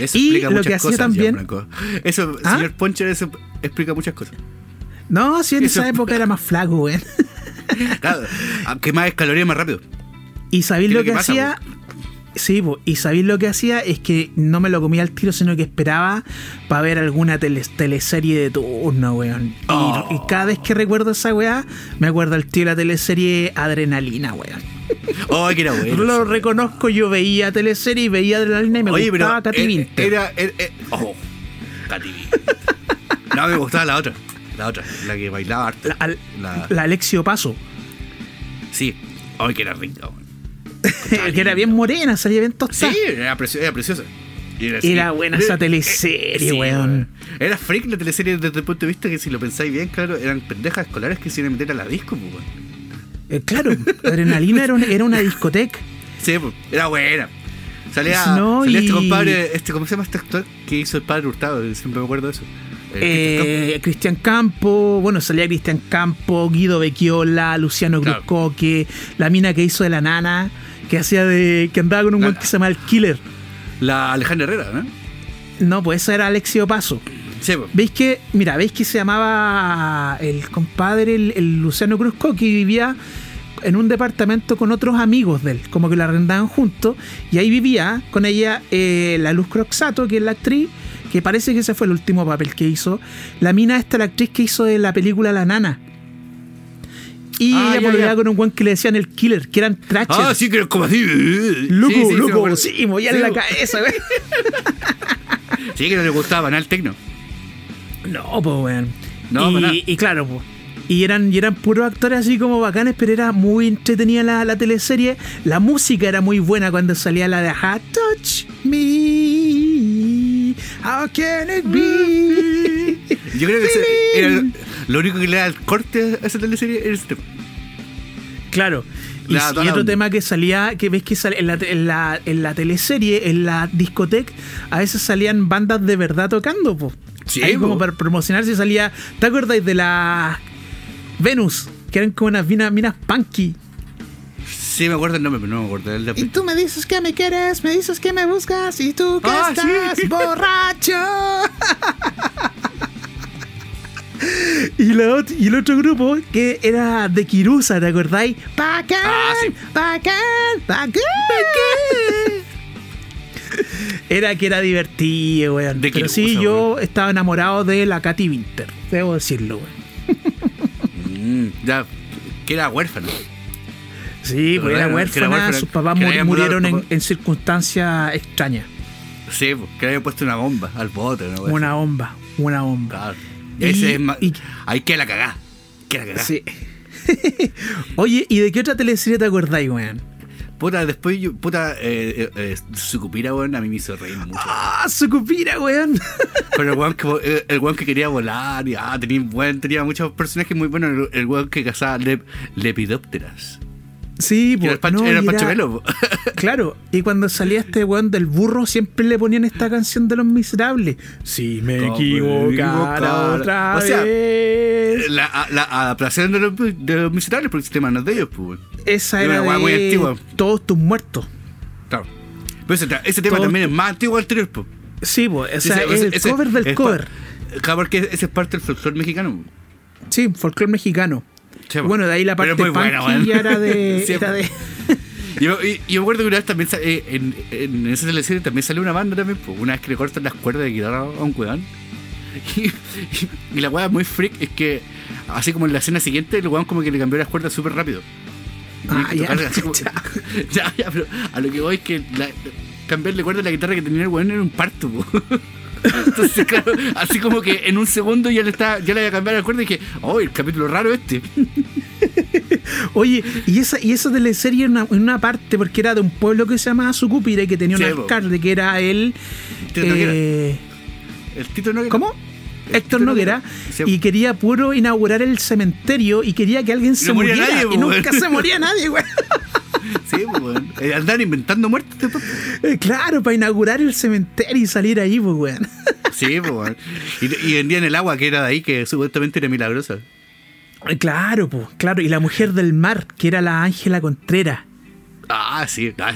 Eso y explica lo muchas que hacía cosas, también- Gianfranco. Eso, ¿Ah? señor Poncher, eso explica muchas cosas. No, si en Eso- esa época era más flaco, weón. Claro, aunque más calorías más rápido. Y sabéis ¿Qué lo que pasa, hacía. Sí, po, y sabéis lo que hacía es que no me lo comía al tiro, sino que esperaba para ver alguna tele- teleserie de turno, weón. Y, Oh. y cada vez que recuerdo esa weá, me acuerdo al tío de la teleserie Adrenalina, weón. Oh, que era bueno. lo reconozco, yo veía teleserie y veía Adrenalina y me Oye, gustaba Katy Winter. era, era- era- oh, Katy. No, me gustaba la otra. La otra, la que bailaba harto. la, al- La- la Alexio Paso, Sí. Ay, que era rica. weón. que era bien morena, salía bien tostada. Sí, era, precio- era preciosa. Era buena esa teleserie, weón. Era freak la teleserie desde el punto de vista que si lo pensáis bien, claro, eran pendejas escolares que se iban a meter a la disco, pues, weón. Eh, claro, Adrenalina era, una- era una discoteca. Sí, pues, era buena. Salía, No, salía este compadre, este, ¿cómo se llama este actor que hizo el padre Hurtado? Siempre me acuerdo de eso. Eh, Eh, Cristian Campo, bueno, salía Cristian Campo, Guido Becchiola, Luciano Claro. Cruzcoque, la mina que hizo de la nana, que hacía de. que andaba con un guante que se llama el Killer. La Alejandra Herrera, ¿no? No, pues esa era Alexio Paso. Sí, pues. ¿Veis que, mira, veis que se llamaba el compadre, el, el Luciano Cruzco, que vivía en un departamento con otros amigos de él, como que lo arrendaban juntos, y ahí vivía con ella eh, la Luz Croxato, que es la actriz, que parece que ese fue el último papel que hizo. La mina esta, la actriz que hizo de la película La Nana. Y Ah, ella con un buen que le decían el killer, que eran trachers. Ah, sí, que era como así. Loco, Sí, sí, loco, sí, movía Sí, en la cabeza, güey. Sí, que no le gustaba banal tecno. No, pues, weón. No, nada. y, y claro, pues. Y eran, y eran puros actores así como bacanes, pero era muy entretenida la, la teleserie. La música era muy buena cuando salía la de Touch Me. How can it be? Yo creo que ese era lo único que le da el corte a esa teleserie era ese tema. Claro. Y, La- otro tema que salía, que ves que sale en la, en, la, en la teleserie, en la discoteca, a veces salían bandas de verdad tocando, pues. Sí, Ahí como po. para promocionarse salía. ¿Te acordáis de la Venus? Que eran como unas minas, minas punky. Sí, me acuerdo el nombre, pero no me acuerdo el Y nombre. tú me dices que me quieres, me dices que me buscas y tú que Ah, estás sí. borracho. y, la y el otro grupo que era de Kirusa, ¿te acordáis? Bacán, Ah, sí. bacán, bacán. Era que era divertido, weón. De Pero sí, yo estaba enamorado de la Katy Winter, debo decirlo, weón. Mm, ya, que era huérfano. Sí, pues era huérfana, sus papás habían murieron en, circunstancias extrañas. Sí, pues, que le había puesto una bomba al bote, ¿no? Una bomba, una bomba. Claro. Y- Ese es más. y- Hay que la cagá. Que la cagá. Sí. Oye, ¿y de qué otra teleserie te acordáis, weón? Puta, después yo, puta, eh, eh, eh, Sucupira, weón, a mí me hizo reír mucho. ¡Ah, Sucupira, weón! Pero el weón que, eh, el weón que quería volar, y ah, tenía, buen, tenía muchos personajes muy buenos. El, el weón que cazaba lep, lepidópteras. Sí, Que era pues, Pancho, no, era Pancho Melo. Claro, y cuando salía este weón del burro, siempre le ponían esta canción de los miserables. Si me equivocara otra O sea, vez. La, la adaptación de los, de los miserables, porque el sistema no es de ellos, pues. Esa era era weá muy de antigua. todos tus muertos. Claro. Pero ese, ese tema también es más antiguo al anterior, pues. Sí, pues, o sea, Ese- es el ese- cover del cover. Claro, porque ese es parte del folclore mexicano. po. Sí, folclore mexicano. Sí, bueno, de ahí la parte muy ya era de. Sí, era de Yo, y- yo me acuerdo que una vez también eh, en, en esa teleserie también salió una banda también, pues, una vez que le cortan las cuerdas de guitarra a un weón. Y, y- y la weá muy freak es que, así como en la escena siguiente, el weón como que le cambió las cuerdas súper rápido. Ah, ya, como- ya. ya, ya, pero a lo que voy es que la- cambiarle cuerda a la guitarra que tenía el weón era un parto, po. Entonces, claro, así como que en un segundo ya le está, ya le había cambiado la cuerda y dije, oh, el capítulo raro este. Oye, y esa, y esa teleserie en una, en una parte, porque era de un pueblo que se llamaba Sucupira y que tenía un Sí, alcalde que era él. Tito Noguera. eh, El Tito no ¿Cómo? El Héctor Tito Noguera. Y quería puro inaugurar el cementerio y quería que alguien se muriera. nadie, y nunca se moría nadie, güey. Sí, pues, weón. Eh, Andaban inventando muertes después. Eh, Claro, para inaugurar el cementerio y salir ahí, pues, weón. Sí, pues, weón. Y, y vendían el agua que era de ahí, que supuestamente era milagrosa. Eh, Claro, pues, claro. Y la mujer del mar, que era la Ángela Contreras. Ah, sí. Ah,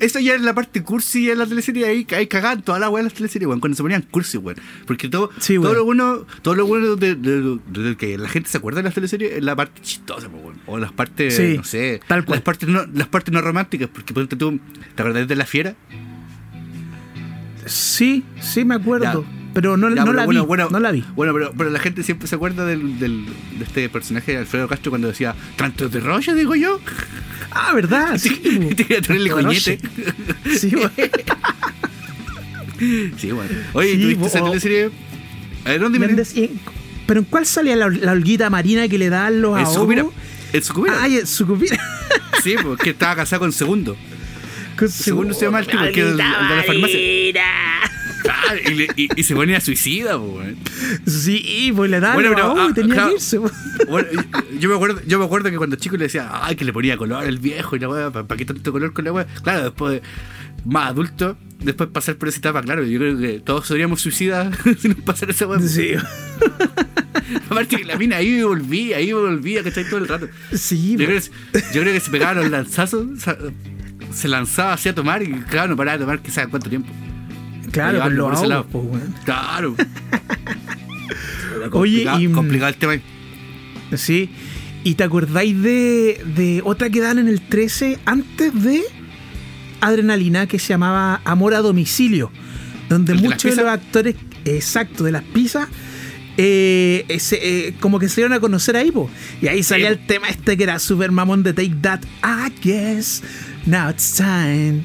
Eso ya es la parte cursi de la teleserie. Ahí, ahí cagaban toda la weá de las teleseries, weón. Cuando se ponían cursi, weón. Porque todo, Sí, todo lo bueno, todo lo bueno de, de- de- de que la gente se acuerda de las teleseries es la parte chistosa, weón. O las partes, Sí, no sé. tal cual. Las partes no, las partes no románticas. Porque ponte tú, ¿te acordás de la fiera? Sí, sí me acuerdo. Ya. Pero no, Ya, no pero la bueno, vi. bueno, no la vi. Bueno, pero, pero la gente siempre se acuerda del, del- de este personaje de Alfredo Castro cuando decía, tanto de rollo, digo yo. Ah, ¿verdad? Sí, te quería traerle Roche. coñete. Sí, weón. Sí, bueno. Oye, Sí, ¿tuviste esa teleserie? A ver, ¿dónde Mendes- ¿en- ¿Pero en cuál salía la, la holguita marina que le dan los ahogos? En Sucupira. Ay, en Sucupira. Sí, porque estaba casado con Segundo. Con Segundo se llama el tipo, que es el, el de la farmacia. Claro, y, le- y- y se ponía suicida, weón. Sí, pues le Bueno, pero, ah, y tenía claro. que irse. Bueno, yo- me acuerdo, yo me acuerdo que cuando chico le decía, ay, que le ponía color el viejo y la weá, ¿para qué tanto color con la weá? Claro, después, más adulto, después pasar por esa etapa, claro, yo creo que todos seríamos suicidas si nos pasara esa weá. Sí, Aparte que la mina ahí volvía, ahí volvía, ¿cachai? Todo el rato. sí. Yo creo, que, yo creo que se pegaban los lanzazos, se lanzaba así a tomar y claro, no paraba de tomar quizás cuánto tiempo. Claro, con los ahogos, po, weón. Claro. Oye, y- complicado el tema. Sí. ¿Y te acordáis de, de otra que dan en el 13 antes de Adrenalina que se llamaba Amor a Domicilio? Donde ¿El de las muchos de, los actores, exacto, de las pizzas, eh, ese, eh, como que se dieron a conocer ahí, po. Y ahí salía el tema este que era super mamón de Take That. I guess now it's time.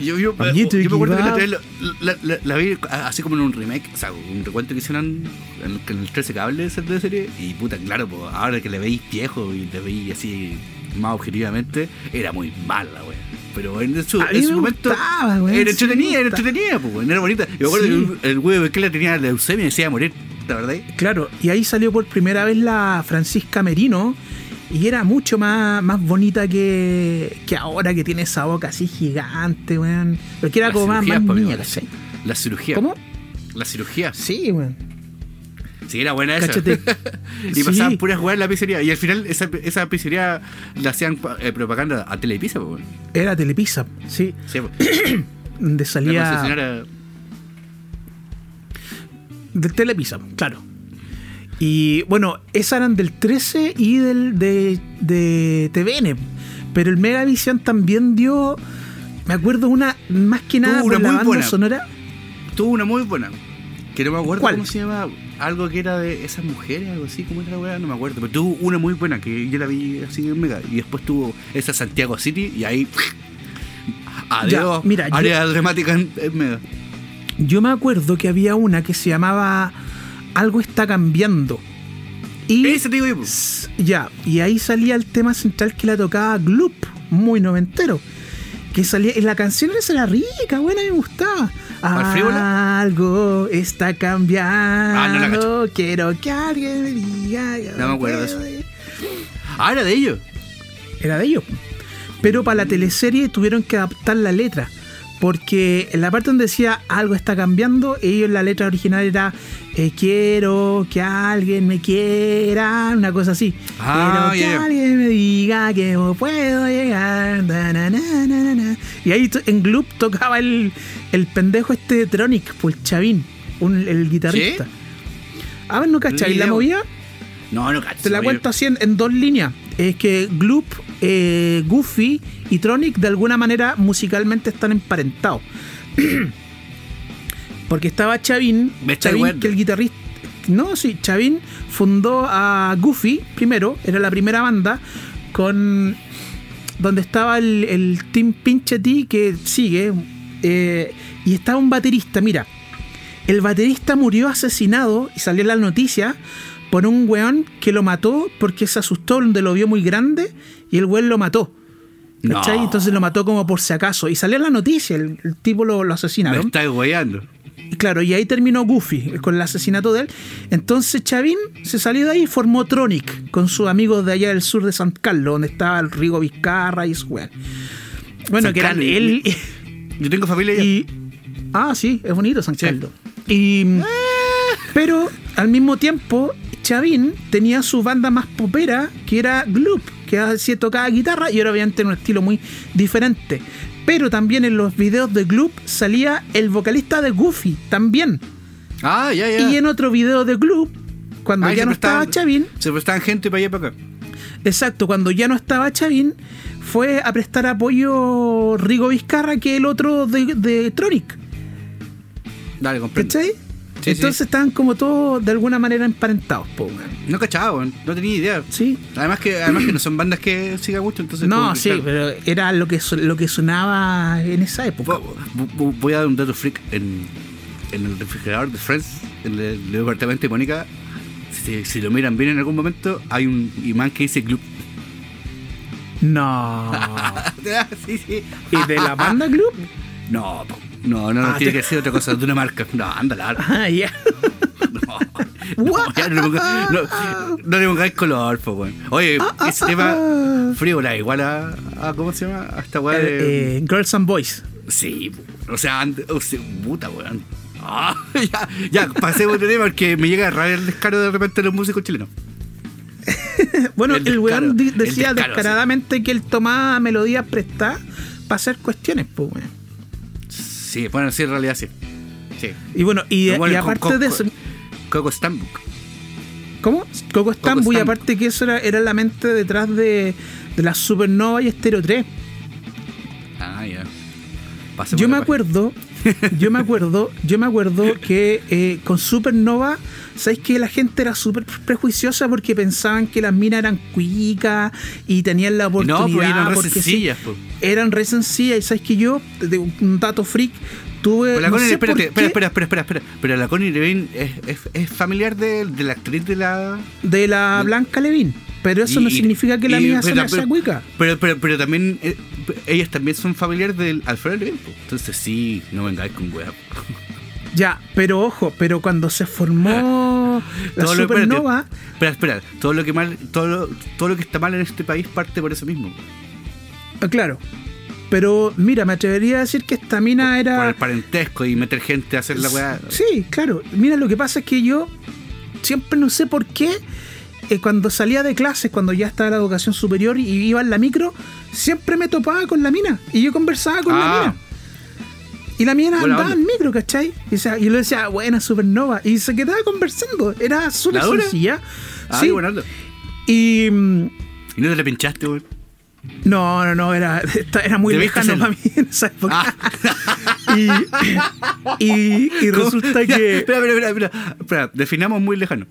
Yo, yo, to yo me acuerdo que la, la, la- la- la vi así como en un remake, o sea, un recuento que hicieron en, en el 13 cable de serie. Y puta, claro, pues, ahora que le veis viejo y le veis así más objetivamente, era muy mala, wey. Pero en su, A en su me momento gustaba, weón, era entretenida, era entretenida, pues, era bonita. Y me acuerdo Sí. que el, güey que la tenía leucemia y decía morir, la verdad. Claro, y ahí salió por primera vez la Francisca Merino y era mucho más, más bonita que, que ahora que tiene esa boca así gigante, weón. Porque era Las como más, más po, niña, amigo. ¿cachai? La cirugía. ¿Cómo? La cirugía. Sí, weón. Sí, era buena esa. Y Sí. pasaban puras weas en la pizzería. Y al final esa, esa pizzería la hacían eh, propaganda a Telepizza, pues, weón. Era Telepizza, sí. Sí, pues. Donde La salía de Telepizza, claro. Y bueno, esas eran del 13 y del de, de TVN. Pero el Megavisión también dio, me acuerdo una, más que nada por la muy banda buena. sonora. Tuvo una muy buena. Que no me acuerdo ¿Cuál? cómo se llama. Algo que era de esas mujeres, algo así, ¿cómo era la weá? No me acuerdo. Pero tuvo una muy buena que yo la vi así en Mega. Y después tuvo esa Santiago City y ahí. Adiós. mira, yo- área dramática en, en Mega. Yo me acuerdo que había una que se llamaba Algo está cambiando. Y Ese ya, y ahí salía el tema central que la tocaba Gloop, muy noventero. Que salía, y la canción esa era rica, buena, me gustaba. Algo está cambiando. Ah, no la cacho. Quiero que alguien me diga. No me acuerdo de eso. Ah, era de ellos. Era de ellos. Pero para la teleserie tuvieron que adaptar la letra. Porque en la parte donde decía algo está cambiando, ellos en la letra original era eh, quiero que alguien me quiera, una cosa así. Ah, quiero que alguien me diga que no puedo llegar. na, na, na. Y ahí en Gloop tocaba el, el pendejo este de Tronic, pues Chavín, un- el guitarrista. A ver, ¿no cacháis la movida? No, no cacho. Te la cuento así en, en dos líneas. Es que Gloop, eh, Goofy y Tronic de alguna manera musicalmente están emparentados. Porque estaba Chavín, Chavín que el guitarrista... No, sí, Chavín fundó a Goofy primero, era la primera banda, con donde estaba el, el Team Pinchetti que sigue, eh, y estaba un baterista, mira, el baterista murió asesinado y salió en las noticias por un weón que lo mató porque se asustó donde lo vio muy grande y el weón lo mató. ¿Cachai? No. Entonces lo mató como por si acaso. Y salió en la noticia, el, el tipo lo, lo Me asesinaron. estáis guayando. Y Claro, y ahí terminó Goofy con el asesinato de él. Entonces Chavín se salió de ahí y formó Tronic con sus amigos de allá del sur de San Carlos, donde estaba el Rigo Vizcarra y su weón. Bueno, San que eran Carlos, él Yo tengo familia allá. y. Ah, sí, es bonito San Sí. Carlos. Y. Pero al mismo tiempo, Chavín tenía su banda más popera, que era Gloop, que hacía tocaba guitarra y era obviamente en un estilo muy diferente. Pero también en los videos de Gloop salía el vocalista de Goofy, también. Ah, ya, ya. Y en otro video de Gloop, cuando ya no estaba Chavín, Se prestaban gente para allá y para acá. exacto, cuando ya no estaba Chavín, fue a prestar apoyo Rigo Vizcarra, que el otro de, de Tronic. Dale, comprendo. ¿Cachai? Sí, Entonces sí. estaban como todos de alguna manera emparentados, po. No cachaba, no tenía idea. Sí. Además que, además que no son bandas que sigan mucho, entonces. No, sí, claro. pero era lo que, lo que sonaba en esa época. Vo- vo- Voy a dar un dato freak en, en el refrigerador de Friends, en el, el departamento de Mónica. Si, si lo miran bien en algún momento, hay un imán que dice Club. No. sí, sí. ¿Y de la banda Club? No, po. No, no, no Ah, tiene te- que ser otra cosa, de una marca. No, ándala. Ah, ya. No, no, ya no, no, no le pongáis color, po, weón. Oye, Ah, ese tema frívola, igual a, a- ¿Cómo se llama? A esta weá de. Eh, Girls and Boys. Sí, o sea, and- o sea, puta, weón. Ah, ya, ya, pasemos de tema porque me llega a rabia el descaro de repente de los músicos chilenos. Bueno, El el, weón decía descaro, descaradamente que él tomaba melodías prestadas para hacer cuestiones, pues, weón. Sí, bueno, sí, en realidad sí. Sí. Y bueno, y, bueno, aparte de eso. Coco Stambuk. ¿Cómo? Coco Stambu, y aparte que eso era, era la mente detrás de, de la Supernova y Stereo 3. Ah, ya. Pasemos Yo me acuerdo, yo me acuerdo, yo me acuerdo que eh, con Supernova, ¿sabéis que la gente era súper prejuiciosa porque pensaban que las minas eran cuicas y tenían la No, oportunidad? pues eran re porque sí, sencillas, pues. eran re sencillas. Y sabéis que yo, de un dato freak, tuve. Pero la no Connie, espérate, espera, espera, espera, espera, espera. Pero la Connie Levine es, es, es familiar de, de la actriz de la. De la Blanca Levin. Pero eso no significa que la y- mía pero- sea pero- cuica. Pero, pero, pero también. eh, ellas también son familiares del Alfredo. Entonces sí, no vengáis con weá. Ya, pero ojo, pero cuando se formó la Todo lo-. Supernova. Espera, espera. Todo lo que mal, todo lo, todo lo que está mal en este país parte por eso mismo. Ah, Claro. Pero mira, me atrevería a decir que esta mina Por era. el parentesco y meter gente a hacer la weá. Sí, claro. Mira, lo que pasa es que yo siempre no sé por qué. Eh, cuando salía de clases, cuando ya estaba la educación superior y iba en la micro, siempre me topaba con la mina. Y yo conversaba con la Ah. mina. Y la mina Buena andaba onda. en micro, ¿cachai? Y, o sea, yo le decía, buena supernova. Y se quedaba conversando. Era súper sencilla. Ah, sí. bueno, anda. Y. Y no te la pinchaste, weón. No, no, no, era, era muy lejano para mí en esa época. Ah. Y, y, y resulta que. Espera, espera, espera. Espera, definamos muy lejano.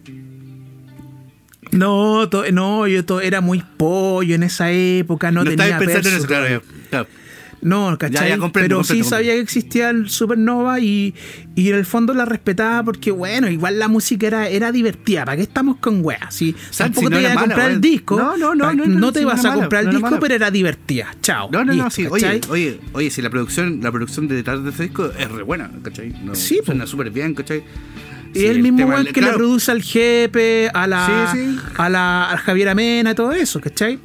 No, to- no, yo to- era muy pollo en esa época, no, No tenía pensando en eso, claro, todavía. ya. Claro. No, ¿cachai? Ya, ya, comprendo, pero comprendo, sí sabía que existía el Supernova y, y en el fondo la respetaba porque, bueno, igual la música era, era divertida. ¿Para qué estamos con weas? Si tampoco si no te ibas a mala, comprar el disco. No, no, no, no, no, te si ibas a mala, comprar el disco, pero era divertida. Chao. No, no, no, sí. Oye, oye, oye, si la producción, la producción de detrás de este disco es re buena, ¿cachai? No, Sí, suena súper bien, ¿cachai? Y Sí, el mismo tema- weón que claro, le produce al Jepe, a la, Sí, sí. a la a Javier Amena, todo eso, ¿cachai?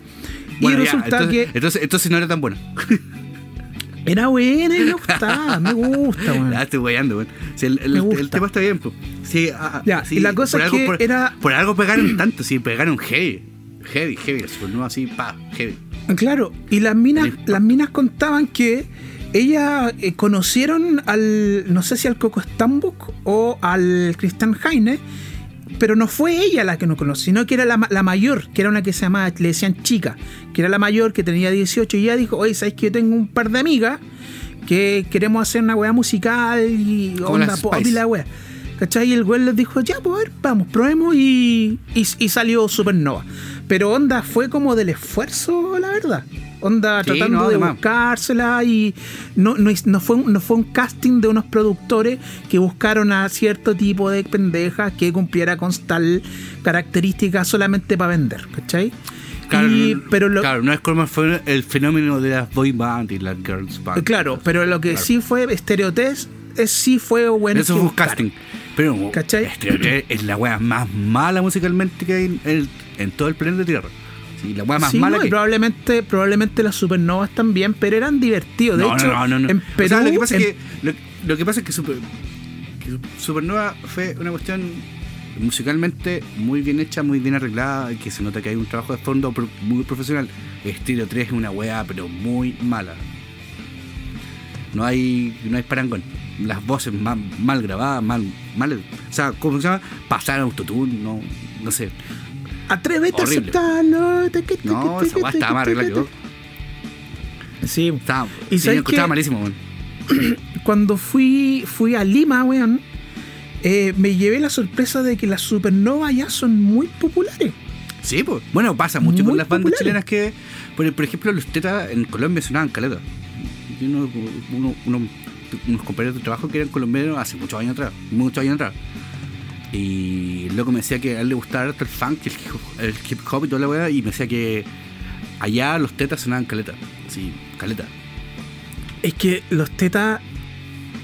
bueno, y ya, resulta entonces, que entonces, entonces no era tan buena. era buena y me gustaba, me gusta, weón. Ya estoy weyando, weón. Sí, el, el- el tema está bien, pues. Sí, ah, ah, Ya, sí, y la cosa es algo- que por, era- Por algo pegaron tanto, sí, pegaron heavy. Heavy, heavy, no así, pa, heavy. Claro, y las minas, Sí. las minas contaban que ellas eh, conocieron al, no sé si al Coco Stambuk o al Christian Heine, pero no fue ella la que nos conoció, sino que era la, la mayor, que era una que se llamaba, le decían chica, que era la mayor, que tenía 18, y ella dijo, oye, ¿sabes que yo tengo un par de amigas que queremos hacer una weá musical y onda pop y la weá? ¿Cachai? Y el güey les dijo, ya, pues a ver, vamos, probemos y, y, y salió Supernova. Pero onda fue como del esfuerzo, la verdad. Onda Sí, tratando no, de buscársela y no, no, no fue, un- no fue un casting de unos productores que buscaron a cierto tipo de pendejas que cumpliera con tal característica solamente para vender, ¿cachai? Claro, Y- pero lo, claro, no es como fue el fenómeno de las boy band y las girls band. claro, pero lo que Claro. sí fue Estereotest, es, sí fue bueno. Eso fue un casting. Pero ¿Cachai? es la wea más mala musicalmente que hay en, el- en todo el planeta Tierra. Sí, la wea más Sí, mala no, que probablemente, probablemente las supernovas también, pero eran divertidos. De no, hecho, no, no, no, no. en O Perú, sea, lo que pasa en- es que lo, lo que pasa es que, Super- que Supernova fue una cuestión musicalmente muy bien hecha, muy bien arreglada, que se nota que hay un trabajo de fondo pro- muy profesional. Estilo 3 es una wea, pero muy mala. No hay, no hay parangón. Las voces mal, mal grabadas, mal, mal. O sea, ¿cómo se llama? Pasar autotune, no, no sé. Atrévete Horrible. a aceptarlo. que- No, esa te- estaba más arreglada que vos. Sí, Estaba, ¿Y sí, escuchaba qué? malísimo, weón. cuando fui, fui a Lima, weón, eh, me llevé la sorpresa de que las supernovas ya son muy populares. Sí, pues. Bueno, pasa mucho con Muy las bandas populares. chilenas que, por, por ejemplo, los tetas en Colombia sonaban caleta. Yo uno- uno- uno- unos compañeros de trabajo que eran colombianos hace muchos años atrás, muchos años atrás. Y el loco me decía que a él le gustaba harto el funk, el hip, el hip hop y toda la weá, y me decía que allá los tetas sonaban caleta. Sí, caleta. Es que los tetas,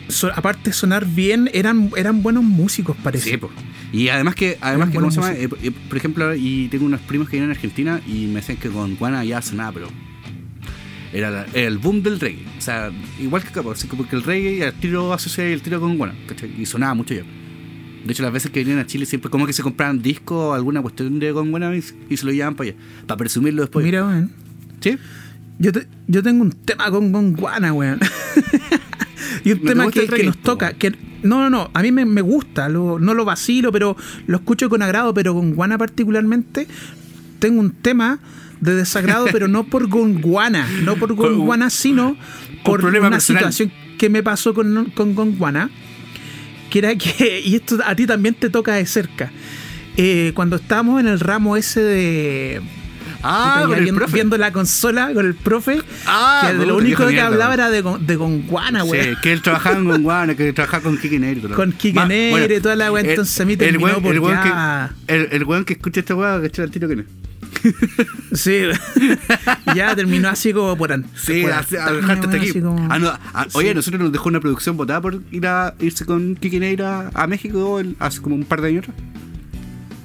so- aparte de sonar bien, eran, eran buenos músicos, parece. Sí, pues. Y además que, además Eran que ¿cómo se llama? Eh, eh, por ejemplo, y tengo unos primos que vienen a Argentina y me decían que con Guana ya sonaba, pero era, la- era el boom del reggae. O sea, igual que acá, pues, así como que el reggae el tiro asocia el tiro con Guana, ¿cachai? Y sonaba mucho ya. De hecho, las veces que venían a Chile siempre como que se compraban discos o alguna cuestión de con Guana y, se lo llevaban para allá, para presumirlo después. Mira, weón. ¿Sí? Yo, te- yo tengo un tema con Gonguana, weón. y un ¿No te tema que, nos toca. Que, no, no, no. A mí me, me gusta. lo- no lo vacilo, pero lo escucho con agrado. Pero con Guana particularmente, tengo un tema de desagrado, pero no por Gonguana. No por Gonguana, sino por una personal. situación que me pasó con, con Gonguana. Que era que, y esto a ti también te toca de cerca. Eh, cuando estábamos en el ramo ese de Ah, con el viendo, profe. viendo la consola con el profe, Ah, que de lo único que hablaba era de, de Gonguana, Sí, güey. que él trabajaba con Guana, que trabajaba con Kike Con. Kike y toda la weá, el- entonces a mí el terminó weón- el weón ya- que, el, el weón que escucha esta weá, que el tiro que no. Sí, ya terminó así como por an- Sí, por a dejarte hasta aquí. como- Ah, no, ah, Oye, Sí. a nosotros nos dejó una producción votada por ir a irse con Kike Negri a, a México el- hace como un par de años.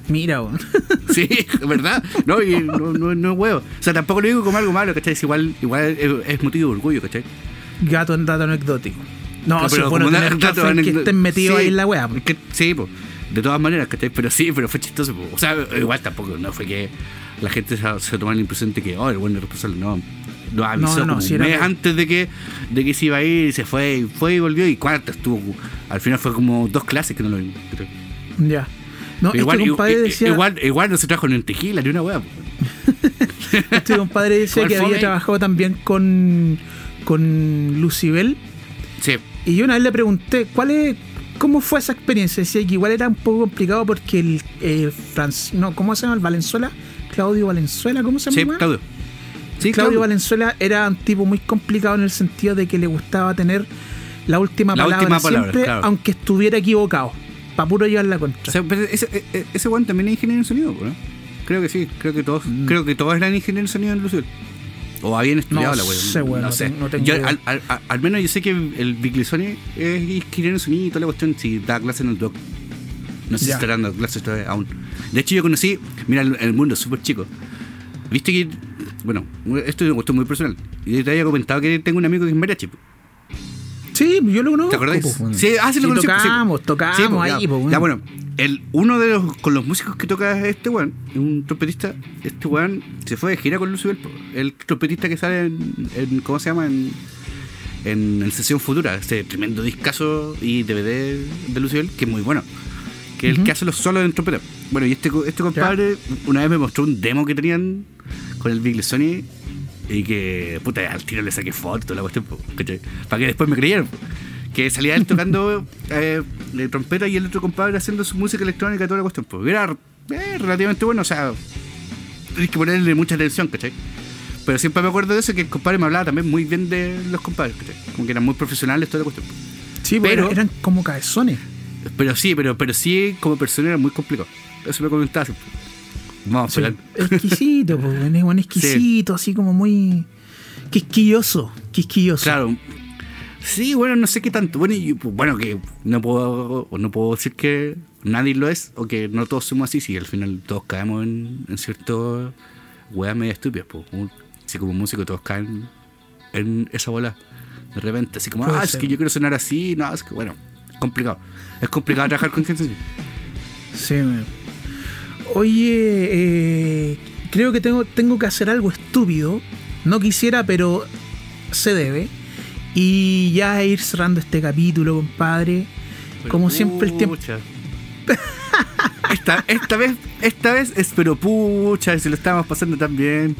Mira. Sí, ¿verdad? No, y no, no, no es huevo. O sea, tampoco lo digo como algo malo, ¿cachai? Es igual, igual es, motivo de orgullo, ¿cachai? Gato en dato anecdótico. No, No, se pone como tener da- dato café que estén metidos sí, ahí en la es que- sí, pues. De todas maneras, ¿cachai? Pero sí, pero fue chistoso. po. O sea, igual tampoco, no fue que la gente se, se tomara la impresión de que, oh, el buen responsable, no. Avisó no, no, como si un mes antes de que, de que se iba a ir, y se fue, y fue y volvió, y cuarto estuvo. Al final fue como dos clases que no lo vimos. Ya. No, igual, este compadre i- i- decía, igual, igual no se trajo ni un tequila ni una hueá. este compadre decía que había fome. trabajado también con, con Lucibel. Sí, Y yo una vez le pregunté, ¿cuál es, ¿cómo fue esa experiencia? Decía que igual era un poco complicado porque el, Franc- no, ¿cómo se llama? El Valenzuela, Claudio Valenzuela, ¿cómo se sí, llama? Claudio. Sí, Claudio Claudio. Valenzuela era un tipo muy complicado en el sentido de que le gustaba tener la última La palabra última palabra, siempre, claro. aunque estuviera equivocado, para puro llevar la contra. O sea, pero ese, e- e- ese weón también es ingeniero en sonido, ¿no? Creo que sí, creo que todos, Mm. creo que todos eran ingenieros en sonido en Lucibel. O habían estudiado No la sé, weón, no ten- no tengo Yo, al, al- al- menos yo sé que el Big es ingeniero en sonido y toda la cuestión, si da clase en el doc. No sé Ya. si está dando clases todavía aún. De hecho, yo conocí, mira, el, el mundo es súper chico. Viste que, bueno, esto es una cuestión muy personal. Y te había comentado que tengo un amigo que es mariachi. Sí, yo lo conozco. ¿Te weón. Sí, ah, sí lo conocí, sí. Tocamos, tocamos Sí, pues, ahí, ya, pues, bueno, el, uno de los con los músicos que toca este weón, un trompetista, este weón se fue de gira con Lucibel, el trompetista que sale en, en- ¿cómo se llama? En, en, en Sesión Futura, este tremendo discazo y DVD de Lucibel, que es muy bueno. Que es el que hace los solos en trompeta. Bueno, y este, este compadre una vez me mostró un demo que tenían con el Big Sony y que, puta, al tiro le saqué fotos, la cuestión, para que después me creyeran. Que salía él tocando eh, de trompeta y el otro compadre haciendo su música electrónica toda la cuestión. po. Era eh, relativamente bueno, o sea, tienes que ponerle mucha atención, ¿cachai? Pero siempre me acuerdo de eso, que el compadre me hablaba también muy bien de los compadres, ¿cachai? Como que eran muy profesionales, toda la cuestión. Sí, pero- pero eran como cabezones. Pero sí, pero, pero sí, como persona era muy complicado. Eso me comentaba siempre. Vamos a Sí, hablar. exquisito, pues, weón, es un exquisito, así como muy quisquilloso, quisquilloso. Claro. Sí, bueno, no sé qué tanto. Bueno, y, pues, bueno que no puedo, no puedo decir que nadie lo es o que no todos somos así, si al final todos caemos en, en cierto weas media estúpidas. Pues. Como- Así como músico todos caen en esa bola. De repente, así como, Puede ah, es que yo quiero sonar así. No, es que bueno, complicado. Es complicado trabajar con gente así. Sí. Oye, eh, creo que tengo, tengo que hacer algo estúpido. No quisiera, pero se debe. Y ya ir cerrando este capítulo, compadre. Como siempre el tiempo. Esta, esta vez, esta vez es pero pucha, se lo estábamos pasando tan bien.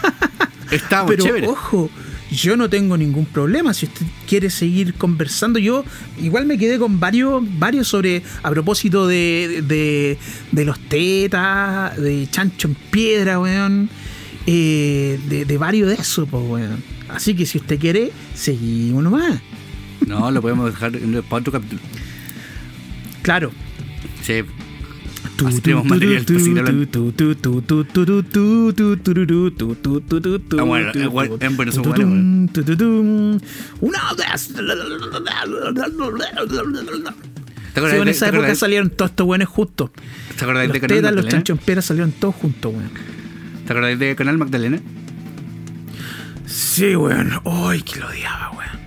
Estábamos Pero ojo, yo no tengo ningún problema. Si usted quiere seguir conversando, yo igual me quedé con varios, varios sobre, a propósito de, de, de los tetas, de chancho en piedra, weón. eh, de, de varios de esos, pues, weón. Así que si usted quiere, seguimos nomás. No, lo podemos dejar para otro capítulo. Claro. Sí. Así tenemos material para seguir hablando. Ah, bueno, eh, bueno, en bueno, son buenos, Una vez. ¿Te acuerdas Sí, en esa te época salieron todos estos buenos juntos. ¿Te acuerdas Los de Canal tetas, Magdalena? salieron todos juntos, weón. ¿Te acuerdas de Canal Magdalena? Sí, weón. Ay, que lo odiaba, weón.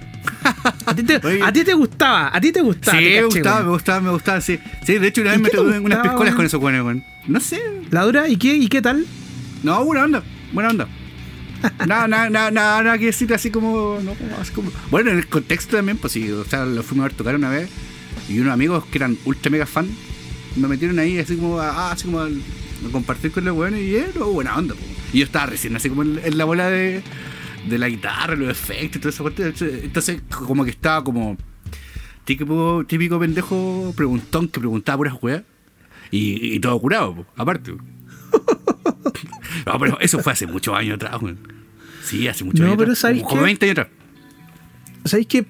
A ti, te, Oye. a ti te gustaba, a ti te gustaba. Sí, te me gustaba, me gustaba, me gustaba, sí. Sí, de hecho una ¿Y vez me tuve unas piscolas con esos buenos, weón. No sé. ¿La dura? ¿Y qué, ¿Y qué tal? No, buena onda, buena onda. Nada, nada, nada, nada, nada que decir así como, no, así como. Bueno, en el contexto también, pues sí, o sea, lo fuimos a ver tocar una vez y unos amigos que eran ultra mega fan me metieron ahí así como, ah, así como a, a compartir con los buenos y era buena onda. Y yo estaba recién así como en, en la bola de, de la guitarra, los efectos y todo eso. Entonces, como que estaba como típico, típico pendejo preguntón que preguntaba puras weas y, y todo curado, po, aparte. No, pero eso fue hace muchos años atrás, weón. Sí, hace muchos No, años pero atrás. ¿sabes como, como qué? 20 años atrás. ¿Sabéis que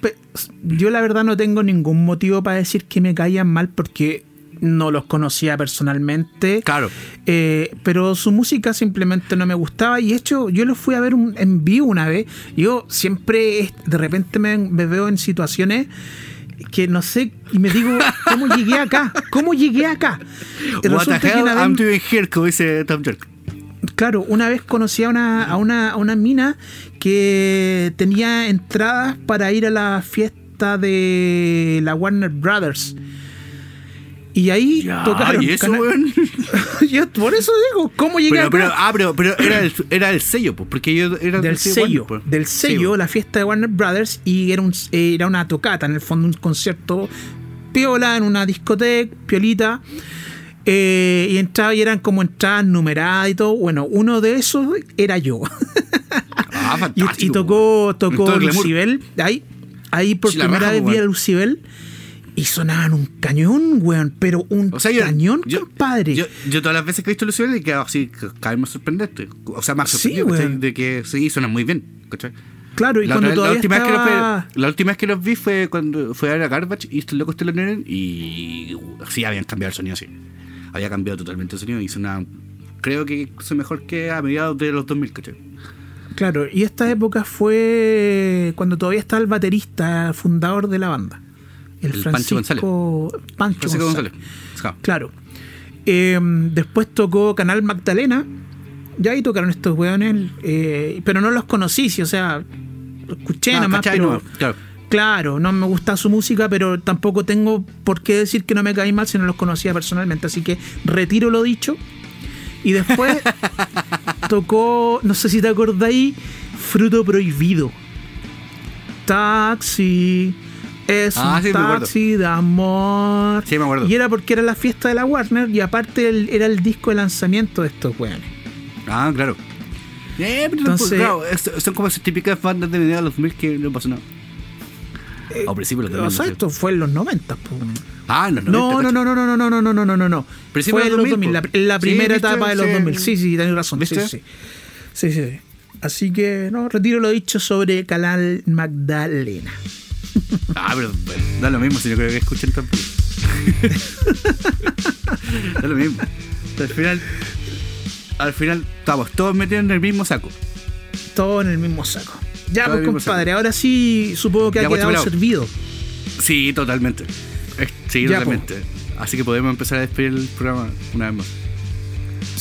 Yo la verdad no tengo ningún motivo para decir que me caían mal porque no los conocía personalmente. Claro. Eh, pero su música simplemente no me gustaba. Y de hecho, yo los fui a ver un- en vivo una vez. Yo siempre, de repente me, me veo en situaciones que no sé, y me digo, ¿cómo llegué acá? ¿Cómo llegué acá? What the hell vez- I'm doing here, como dice Tom York. Claro, una vez conocí a una, a una, a una mina que tenía entradas para ir a la fiesta de la Warner Brothers. Y ahí Ya, tocaron. y eso, weón. Yo por eso digo, ¿cómo llegué Pero, acá? pero, ah, pero, pero era, el, era el sello, pues, porque yo era del sello, Warner, pues. del sello, la fiesta de Warner Brothers, y era, un, era una tocata, en el fondo un concierto piola en una discoteca, piolita. eh, y entraba y eran como entradas numeradas y todo. Bueno, uno de esos era yo. Ah, Y, y tocó, tocó. Lucibel. Ahí, ahí por primera vez vi a. Lucibel. Y sonaban un cañón, weón, pero un O sea, yo- cañón, yo- compadre. Yo, yo todas las veces que he visto Lucifer he quedado así, ca- cada vez más sorprendente. O sea, más Sí, sorprendido, weón. De que sí, suenan muy bien, ¿cachai? claro, y La, cuando otra- la todavía última vez que los estaba... la última vez que los vi fue cuando fue a Garbage y estos locos te lo vieron y sí habían cambiado el sonido, sí. Había cambiado totalmente el sonido y sonaba, creo que son mejor que a mediados de los 2000, ¿cachai? Claro, y esta época fue cuando todavía estaba el baterista fundador de la banda. El, El Pancho Francisco Pancho Francisco González. González. Ja. Claro. Eh, después tocó Canal Magdalena. Ya ahí tocaron estos weones. eh, pero no los conocí, sí, o sea, escuché Ah, nada más. Pero, No, claro. Claro, no me gusta su música, pero tampoco tengo por qué decir que no me caí mal si no los conocía personalmente. Así que retiro lo dicho. Y después tocó, no sé si te acordáis, Fruto Prohibido. Taxi. Es Ah, un sí, taxi de amor. Sí, me acuerdo. Y era porque era la fiesta de la Warner y aparte el- era el disco de lanzamiento de estos weones. Ah, claro. Eh, pero Entonces- claro, son como esas típicas bandas de mediados de los 2000 que no pasó nada. Al principio de los O 2000. sea, no sé. esto fue en los 90. po. Ah, en los 90. No, no, no, no, no, no, no, no, no, no, no, no, Fue de en los los 2000, 2000, la, la primera Sí, etapa de los Sí. 2000. Sí, sí, tenés razón. ¿Viste? sí. Sí, sí, sí. Así que, no, retiro lo dicho sobre Canal Magdalena. Ah, pero bueno, da lo mismo si no creo que escuchen tampoco. da lo mismo. Al final, al final estamos todos metidos en el mismo saco. Todo en el mismo saco. Ya, pues, compadre, ahora sí supongo que Ya, ha pues, quedado servido. Sí, totalmente. Sí, Ya, totalmente. Así que podemos empezar a despedir el programa una vez más.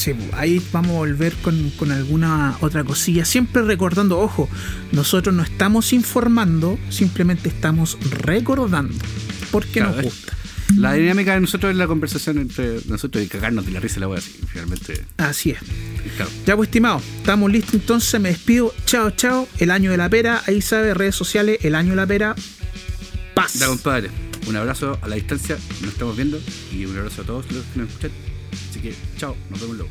Sí, ahí vamos a volver con, con alguna otra cosilla. Siempre recordando, ojo, nosotros no estamos informando, simplemente estamos recordando. Porque Claro, nos es- gusta. La dinámica de nosotros es la conversación entre nosotros y cagarnos de la risa la wea así. Finalmente, Así es. claro. Ya pues, estimado, estamos listos entonces, me despido. Chao, chao. El año de la pera, ahí sabe, redes sociales, el año de la pera. Paz. Ya, compadre. Un abrazo a la distancia. Nos estamos viendo. Y un abrazo a todos los que nos escuchan. Así que, chao. Nos vemos luego.